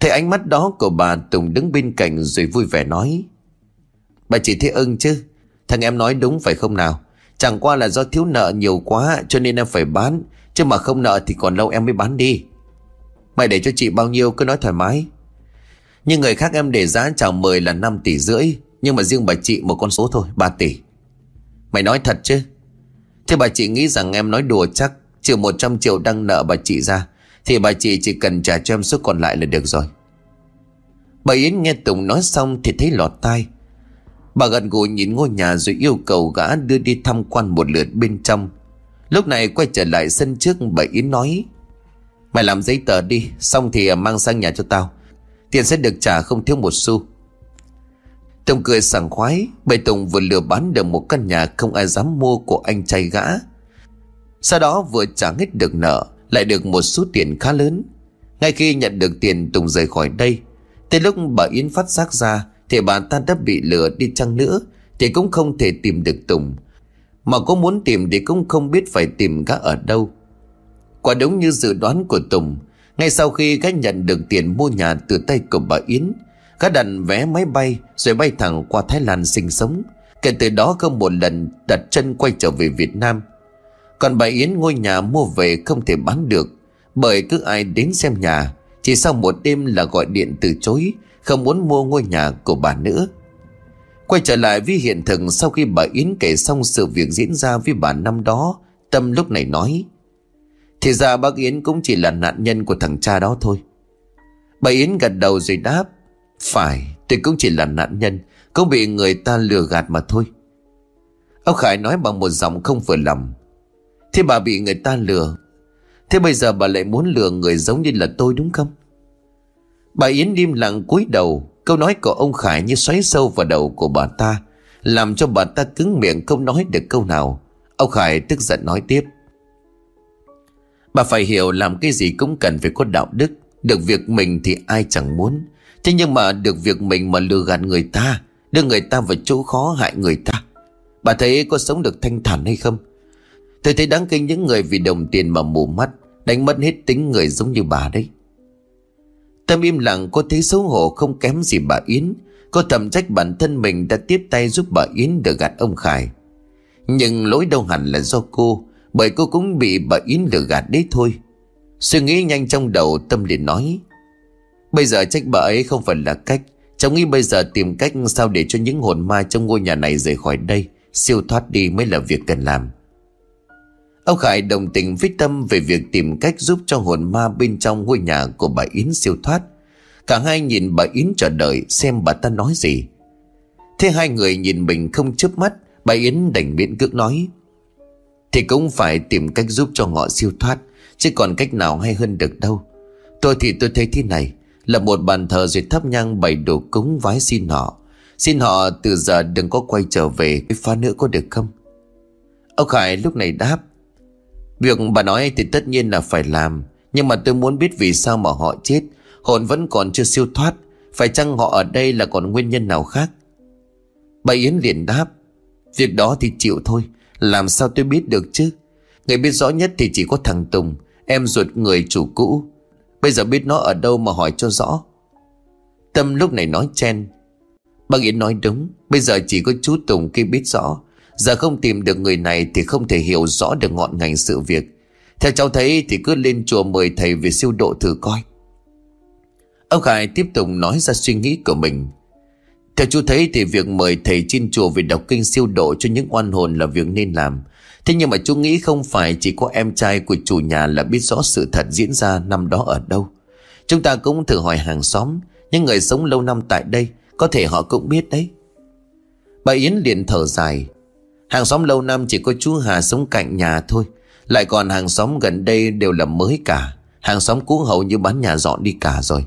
Thấy ánh mắt đó của bà, Tùng đứng bên cạnh rồi vui vẻ nói, Bà chỉ thấy ưng chứ. Thằng em nói đúng phải không nào? Chẳng qua là do thiếu nợ nhiều quá Cho nên em phải bán. Chứ mà không nợ thì còn lâu em mới bán đi. Mày để cho chị bao nhiêu cứ nói thoải mái. Nhưng người khác em để giá chào mời là 5 tỷ rưỡi, Nhưng mà riêng bà chị một con số thôi 3 tỷ. Mày nói thật chứ? Thế bà chị nghĩ rằng em nói đùa chắc, Trừ 100 triệu đang nợ bà chị ra, Thì bà chị chỉ cần trả cho em số còn lại là được rồi. Bà Yến nghe Tùng nói xong thì thấy lọt tai. Bà gần gù nhìn ngôi nhà rồi yêu cầu gã đưa đi tham quan một lượt bên trong. Lúc này quay trở lại sân trước, bà Yến nói, Mày làm giấy tờ đi, Xong thì mang sang nhà cho tao. Tiền sẽ được trả, không thiếu một xu. Tùng cười sảng khoái bày Tùng vừa lừa bán được một căn nhà Không ai dám mua của anh trai gã. Sau đó vừa trả hết được nợ, Lại được một số tiền khá lớn. Ngay khi nhận được tiền, Tùng rời khỏi đây. Tới lúc bà Yến phát giác ra, Thì bà ta đã bị lừa đi chăng nữa, Thì cũng không thể tìm được Tùng. Mà có muốn tìm thì cũng không biết phải tìm gã ở đâu. Quả đúng như dự đoán của Tùng, Ngay sau khi gã nhận được tiền mua nhà từ tay của bà Yến, Gã đặt vé máy bay Rồi bay thẳng qua Thái Lan sinh sống. Kể từ đó không một lần đặt chân quay trở về Việt Nam. Còn bà Yến ngôi nhà mua về không thể bán được, Bởi cứ ai đến xem nhà, Chỉ sau một đêm là gọi điện từ chối, Không muốn mua ngôi nhà của bà nữa. Quay trở lại với hiện thực Sau khi bà Yến kể xong sự việc diễn ra với bà năm đó, Tâm lúc này nói, Thì ra bác Yến cũng chỉ là nạn nhân của thằng cha đó thôi. Bà Yến gật đầu rồi đáp, phải tôi cũng chỉ là nạn nhân, Cũng bị người ta lừa gạt mà thôi. Ông Khải nói bằng một giọng không vừa lòng, Thế bà bị người ta lừa, Thế bây giờ bà lại muốn lừa người giống như là tôi đúng không? Bà Yến im lặng cúi đầu Câu nói của ông Khải như xoáy sâu vào đầu của bà ta, Làm cho bà ta cứng miệng không nói được câu nào. Ông Khải tức giận nói tiếp. Bà phải hiểu làm cái gì cũng cần phải có đạo đức, Được việc mình thì ai chẳng muốn. Thế nhưng mà được việc mình mà lừa gạt người ta, Đưa người ta vào chỗ khó hại người ta. Bà thấy có sống được thanh thản hay không? Tôi thấy đáng kinh những người vì đồng tiền mà mù mắt, Đánh mất hết tính người giống như bà đấy. Tâm im lặng, có thấy xấu hổ không kém gì bà Yến. Cô thầm trách bản thân mình đã tiếp tay giúp bà Yến được gạt ông Khải. Nhưng lỗi đâu hẳn là do cô, Bởi cô cũng bị bà Yến lừa gạt đấy thôi. Suy nghĩ nhanh trong đầu, Tâm liền nói, Bây giờ trách bà ấy không phải là cách. Cháu nghĩ bây giờ tìm cách sao để cho những hồn ma trong ngôi nhà này rời khỏi đây. Siêu thoát đi mới là việc cần làm. Ông Khải đồng tình với Tâm về việc tìm cách giúp cho hồn ma bên trong ngôi nhà của bà Yến siêu thoát. Cả hai nhìn bà Yến chờ đợi xem bà ta nói gì. Thế hai người nhìn mình không chớp mắt, Bà Yến đành miễn cưỡng nói, Thì cũng phải tìm cách giúp cho họ siêu thoát, Chứ còn cách nào hay hơn được đâu. Tôi thì tôi thấy thế này, là một bàn thờ rồi thắp nhang bày đồ cúng vái xin họ. Xin họ từ giờ đừng có quay trở về với phá nữa có được không? Ông Khải lúc này đáp Việc bà nói thì tất nhiên là phải làm. Nhưng mà tôi muốn biết vì sao mà họ chết. Hồn vẫn còn chưa siêu thoát. Phải chăng họ ở đây là còn nguyên nhân nào khác? Bà Yến liền đáp, Việc đó thì chịu thôi. Làm sao tôi biết được chứ? Người biết rõ nhất thì chỉ có thằng Tùng, Em ruột người chủ cũ. Bây giờ biết nó ở đâu mà hỏi cho rõ. Tâm lúc này nói chen. Bác Yến nói đúng, Bây giờ chỉ có chú Tùng kia biết rõ. Giờ không tìm được người này Thì không thể hiểu rõ được ngọn ngành sự việc Theo cháu thấy thì cứ lên chùa mời thầy về siêu độ thử coi Ông Khải tiếp tục nói ra suy nghĩ của mình Theo chú thấy thì việc mời thầy trên chùa về đọc kinh siêu độ cho những oan hồn là việc nên làm Thế nhưng mà chú nghĩ không phải chỉ có em trai của chủ nhà là biết rõ sự thật diễn ra năm đó ở đâu. Chúng ta cũng thử hỏi hàng xóm, những người sống lâu năm tại đây, có thể họ cũng biết đấy. Bà Yến liền thở dài. Hàng xóm lâu năm chỉ có chú Hà sống cạnh nhà thôi. Lại còn hàng xóm gần đây đều là mới cả. Hàng xóm cũ hầu như bán nhà dọn đi cả rồi.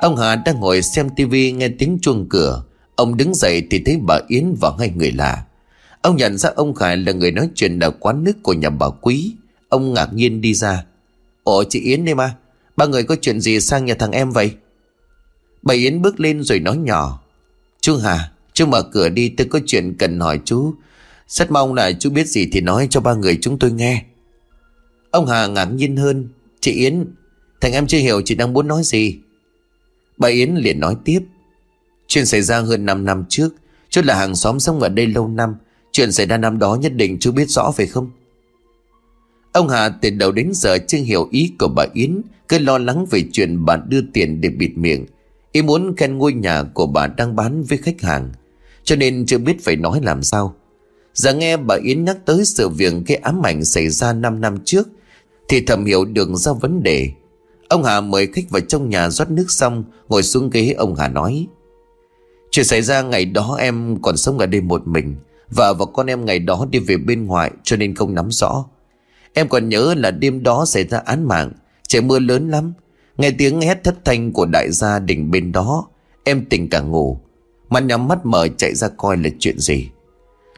Ông Hà đang ngồi xem tivi nghe tiếng chuông cửa. Ông đứng dậy thì thấy bà Yến và hai người lạ. Ông nhận ra ông Khải là người nói chuyện ở quán nước của nhà bà Quý. Ông ngạc nhiên đi ra. Ồ chị Yến đây mà. Ba người có chuyện gì sang nhà thằng em vậy? Bà Yến bước lên rồi nói nhỏ. Chú Hà, chú mở cửa đi tôi có chuyện cần hỏi chú. Rất mong là chú biết gì thì nói cho ba người chúng tôi nghe. Ông Hà ngạc nhiên hơn. Chị Yến, thành em chưa hiểu chị đang muốn nói gì. Bà Yến liền nói tiếp. Chuyện xảy ra hơn 5 năm trước. Chú là hàng xóm sống ở đây lâu năm. Chuyện xảy ra năm đó nhất định chú biết rõ phải không Ông Hà từ đầu đến giờ chưa hiểu ý của bà Yến Cứ lo lắng về chuyện bà đưa tiền để bịt miệng Ý muốn khen ngôi nhà của bà đang bán với khách hàng cho nên chưa biết phải nói làm sao. Giờ nghe bà Yến nhắc tới sự việc cái ám ảnh xảy ra 5 năm trước, Thì thầm hiểu được ra vấn đề. Ông Hà mời khách vào trong nhà rót nước xong, Ngồi xuống ghế, ông Hà nói, Chuyện xảy ra ngày đó em còn sống ở đây một mình. Vợ và con em ngày đó đi về bên ngoài, cho nên không nắm rõ. Em còn nhớ là đêm đó xảy ra án mạng, Trời mưa lớn lắm. Nghe tiếng hét thất thanh của đại gia đình bên đó, Em tỉnh cả ngủ. Mắt nhắm mắt mở chạy ra coi là chuyện gì.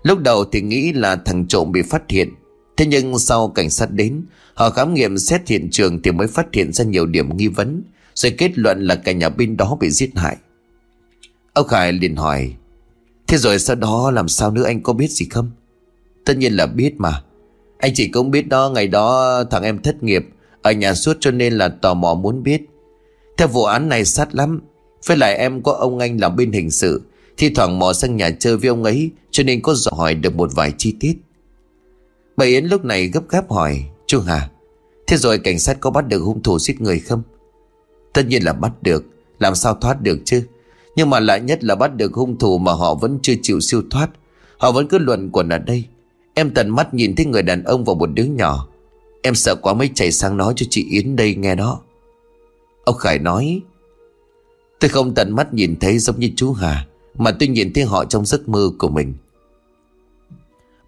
Lúc đầu thì nghĩ là thằng trộm bị phát hiện. Thế nhưng sau cảnh sát đến, Họ khám nghiệm xét hiện trường Thì mới phát hiện ra nhiều điểm nghi vấn, Rồi kết luận là cả nhà bên đó bị giết hại. Ông Khải liền hỏi, Thế rồi sau đó làm sao nữa, anh có biết gì không? Tất nhiên là biết mà. Anh chỉ cũng biết đó, ngày đó thằng em thất nghiệp Ở nhà suốt cho nên là tò mò muốn biết. Theo vụ án này sát lắm với lại em có ông anh làm bên hình sự, Thi thoảng mò sang nhà chơi với ông ấy, Cho nên có dò hỏi được một vài chi tiết. Bà Yến lúc này gấp gáp hỏi Chú Hà, Thế rồi cảnh sát có bắt được hung thủ giết người không? Tất nhiên là bắt được, Làm sao thoát được chứ? Nhưng mà lạ nhất là bắt được hung thủ Mà họ vẫn chưa chịu siêu thoát. Họ vẫn cứ luận quẩn ở đây. Em tận mắt nhìn thấy người đàn ông và một đứa nhỏ. Em sợ quá mới chạy sang nói cho chị Yến đây nghe đó. Ông Khải nói Tôi không tận mắt nhìn thấy giống như chú Hà, Mà tôi nhìn thấy họ trong giấc mơ của mình.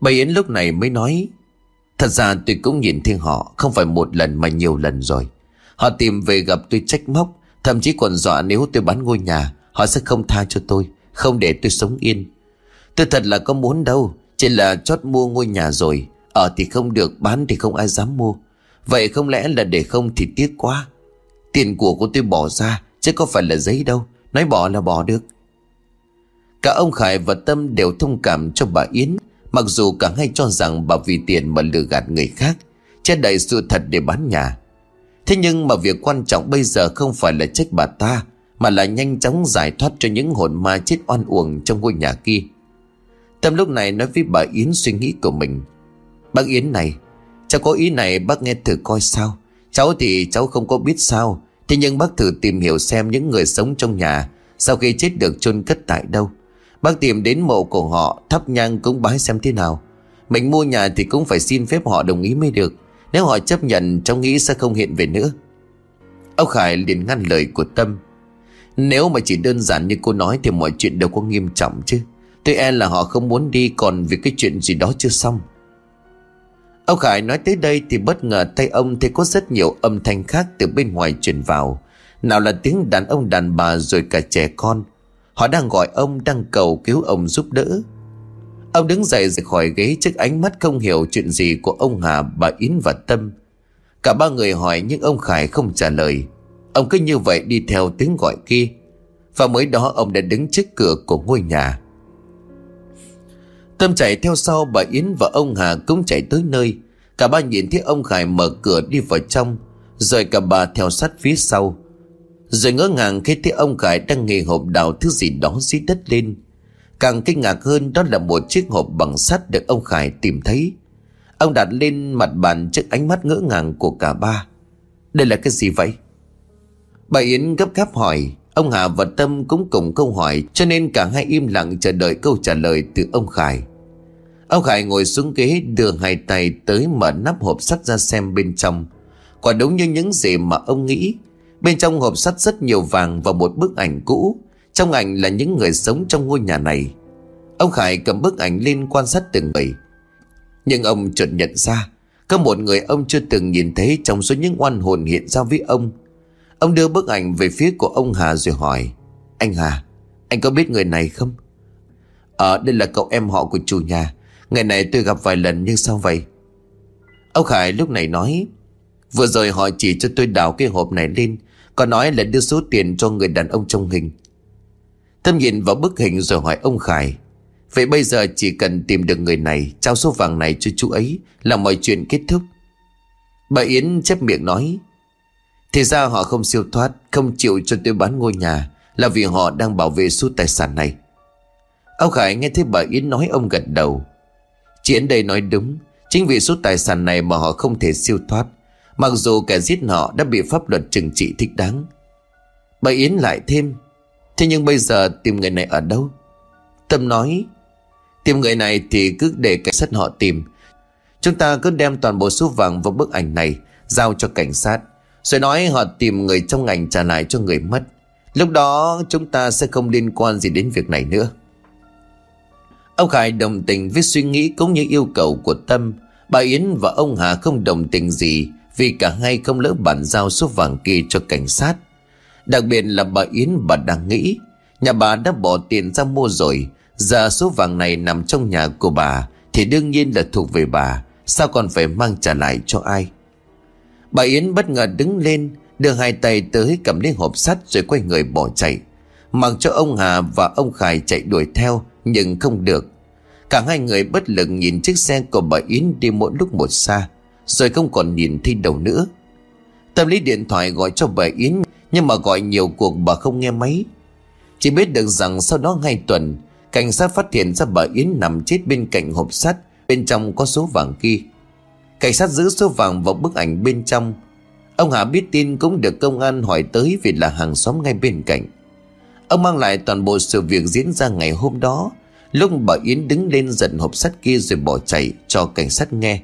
Bà Yến lúc này mới nói, Thật ra tôi cũng nhìn thấy họ, Không phải một lần mà nhiều lần rồi. Họ tìm về gặp tôi trách móc, Thậm chí còn dọa nếu tôi bán ngôi nhà, Họ sẽ không tha cho tôi, Không để tôi sống yên. Tôi thật là có muốn đâu, Chỉ là chót mua ngôi nhà rồi, Ở thì không được, bán thì không ai dám mua. Vậy không lẽ là để không thì tiếc quá? Tiền của của tôi bỏ ra Chứ có phải là giấy đâu. Nói bỏ là bỏ được. Cả ông Khải và Tâm đều thông cảm cho bà Yến, Mặc dù cả hai cho rằng bà vì tiền mà lừa gạt người khác, Che đậy sự thật để bán nhà. Thế nhưng mà việc quan trọng bây giờ không phải là trách bà ta, Mà là nhanh chóng giải thoát cho những hồn ma chết oan uổng trong ngôi nhà kia. Tâm lúc này nói với bà Yến suy nghĩ của mình. Bác Yến này, Cháu có ý này bác nghe thử coi sao. Cháu thì cháu không có biết sao Thế nhưng bác thử tìm hiểu xem những người sống trong nhà Sau khi chết được chôn cất tại đâu. Bác tìm đến mộ của họ, Thắp nhang cúng bái xem thế nào. Mình mua nhà thì cũng phải xin phép họ đồng ý mới được. Nếu họ chấp nhận, cháu nghĩ sẽ không hiện về nữa. Ông Khải liền ngăn lời của Tâm. Nếu mà chỉ đơn giản như cô nói Thì mọi chuyện đều có nghiêm trọng chứ. Tôi e là họ không muốn đi Còn vì cái chuyện gì đó chưa xong. Ông Khải nói tới đây Thì bất ngờ tay ông thấy có rất nhiều âm thanh khác Từ bên ngoài truyền vào Nào là tiếng đàn ông đàn bà Rồi cả trẻ con Họ đang gọi ông đang cầu cứu ông giúp đỡ Ông đứng dậy rời khỏi ghế trước ánh mắt không hiểu chuyện gì của ông Hà, bà Yến và Tâm. Cả ba người hỏi nhưng ông Khải không trả lời. Ông cứ như vậy đi theo tiếng gọi kia. Và mới đó ông đã đứng trước cửa của ngôi nhà. Tâm chạy theo sau, bà Yến và ông Hà cũng chạy tới nơi. Cả ba nhìn thấy ông Khải mở cửa đi vào trong. Rồi cả bà theo sát phía sau. Rồi ngỡ ngàng khi thấy ông Khải đang nghề hộp đào thứ gì đó dưới đất lên Càng kinh ngạc hơn, đó là một chiếc hộp bằng sắt được ông Khải tìm thấy Ông đặt lên mặt bàn trước ánh mắt ngỡ ngàng của cả ba Đây là cái gì vậy? Bà Yến gấp gáp hỏi Ông Hà và Tâm cũng cùng câu hỏi, Cho nên cả hai im lặng chờ đợi câu trả lời từ ông Khải Ông Khải ngồi xuống ghế, đưa hai tay tới mở nắp hộp sắt ra xem bên trong. Quả đúng như những gì mà ông nghĩ. Bên trong hộp sắt rất nhiều vàng và một bức ảnh cũ. Trong ảnh là những người sống trong ngôi nhà này. Ông Khải cầm bức ảnh lên quan sát từng người. Nhưng ông chợt nhận ra, Có một người ông chưa từng nhìn thấy Trong số những oan hồn hiện ra với ông. Ông đưa bức ảnh về phía của ông Hà rồi hỏi, Anh Hà, Anh có biết người này không? Ờ đây là cậu em họ của chủ nhà. Ngày này tôi gặp vài lần nhưng sao vậy? Ông Khải lúc này nói, Vừa rồi họ chỉ cho tôi đào cái hộp này lên, còn nói là đưa số tiền cho người đàn ông trong hình. Tâm nhìn vào bức hình rồi hỏi ông Khải, Vậy bây giờ chỉ cần tìm được người này, Trao số vàng này cho chú ấy Là mọi chuyện kết thúc. Bà Yến chép miệng nói, Thì ra họ không siêu thoát, Không chịu cho tôi bán ngôi nhà Là vì họ đang bảo vệ số tài sản này. Ông Khải nghe thấy bà Yến nói, ông gật đầu. Chị Yến đây nói đúng. Chính vì số tài sản này mà họ không thể siêu thoát. Mặc dù kẻ giết họ đã bị pháp luật trừng trị thích đáng. Bà Yến lại thêm, Thế nhưng bây giờ tìm người này ở đâu? Tâm nói, Tìm người này thì cứ để cảnh sát họ tìm. Chúng ta cứ đem toàn bộ số vàng và bức ảnh này, Giao cho cảnh sát. Rồi nói họ tìm người trong ngành trả lại cho người mất. Lúc đó chúng ta sẽ không liên quan gì đến việc này nữa. Ông Khải đồng tình với suy nghĩ cũng như yêu cầu của Tâm. Bà Yến và ông Hà không đồng tình gì, Vì cả hai không lỡ bản giao số vàng kia cho cảnh sát. Đặc biệt là bà Yến, bà đang nghĩ, Nhà bà đã bỏ tiền ra mua rồi. Giờ số vàng này nằm trong nhà của bà, Thì đương nhiên là thuộc về bà. Sao còn phải mang trả lại cho ai? Bà Yến bất ngờ đứng lên, Đưa hai tay tới cầm lấy hộp sắt Rồi quay người bỏ chạy. Mặc cho ông Hà và ông Khải chạy đuổi theo nhưng không được. Cả hai người bất lực nhìn chiếc xe của bà Yến đi mỗi lúc một xa, Rồi không còn nhìn thấy đầu nữa. Tâm lý điện thoại gọi cho bà Yến, Nhưng mà gọi nhiều cuộc bà không nghe máy. Chỉ biết được rằng sau đó hai tuần, Cảnh sát phát hiện ra bà Yến nằm chết bên cạnh hộp sắt, Bên trong có số vàng kia. Cảnh sát giữ số vàng vào bức ảnh bên trong. Ông Hà biết tin cũng được công an hỏi tới vì là hàng xóm ngay bên cạnh. Ông mang lại toàn bộ sự việc diễn ra ngày hôm đó. Lúc bà Yến đứng lên giận hộp sắt kia rồi bỏ chạy cho cảnh sát nghe.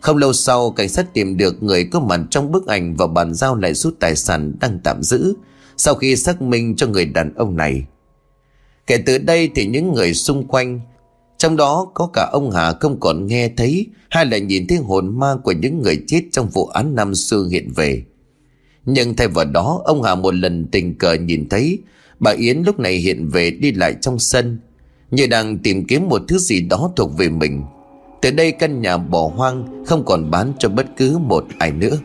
Không lâu sau, cảnh sát tìm được người có mặt trong bức ảnh và bàn giao lại rút tài sản đang tạm giữ, Sau khi xác minh cho người đàn ông này. Kể từ đây thì những người xung quanh, Trong đó có cả ông Hà không còn nghe thấy, Hay là nhìn thấy hồn ma của những người chết trong vụ án năm xưa hiện về. Nhưng thay vào đó, ông Hà một lần tình cờ nhìn thấy Bà Yến lúc này hiện về đi lại trong sân, Như đang tìm kiếm một thứ gì đó thuộc về mình. Từ đây căn nhà bỏ hoang, Không còn bán cho bất cứ một ai nữa.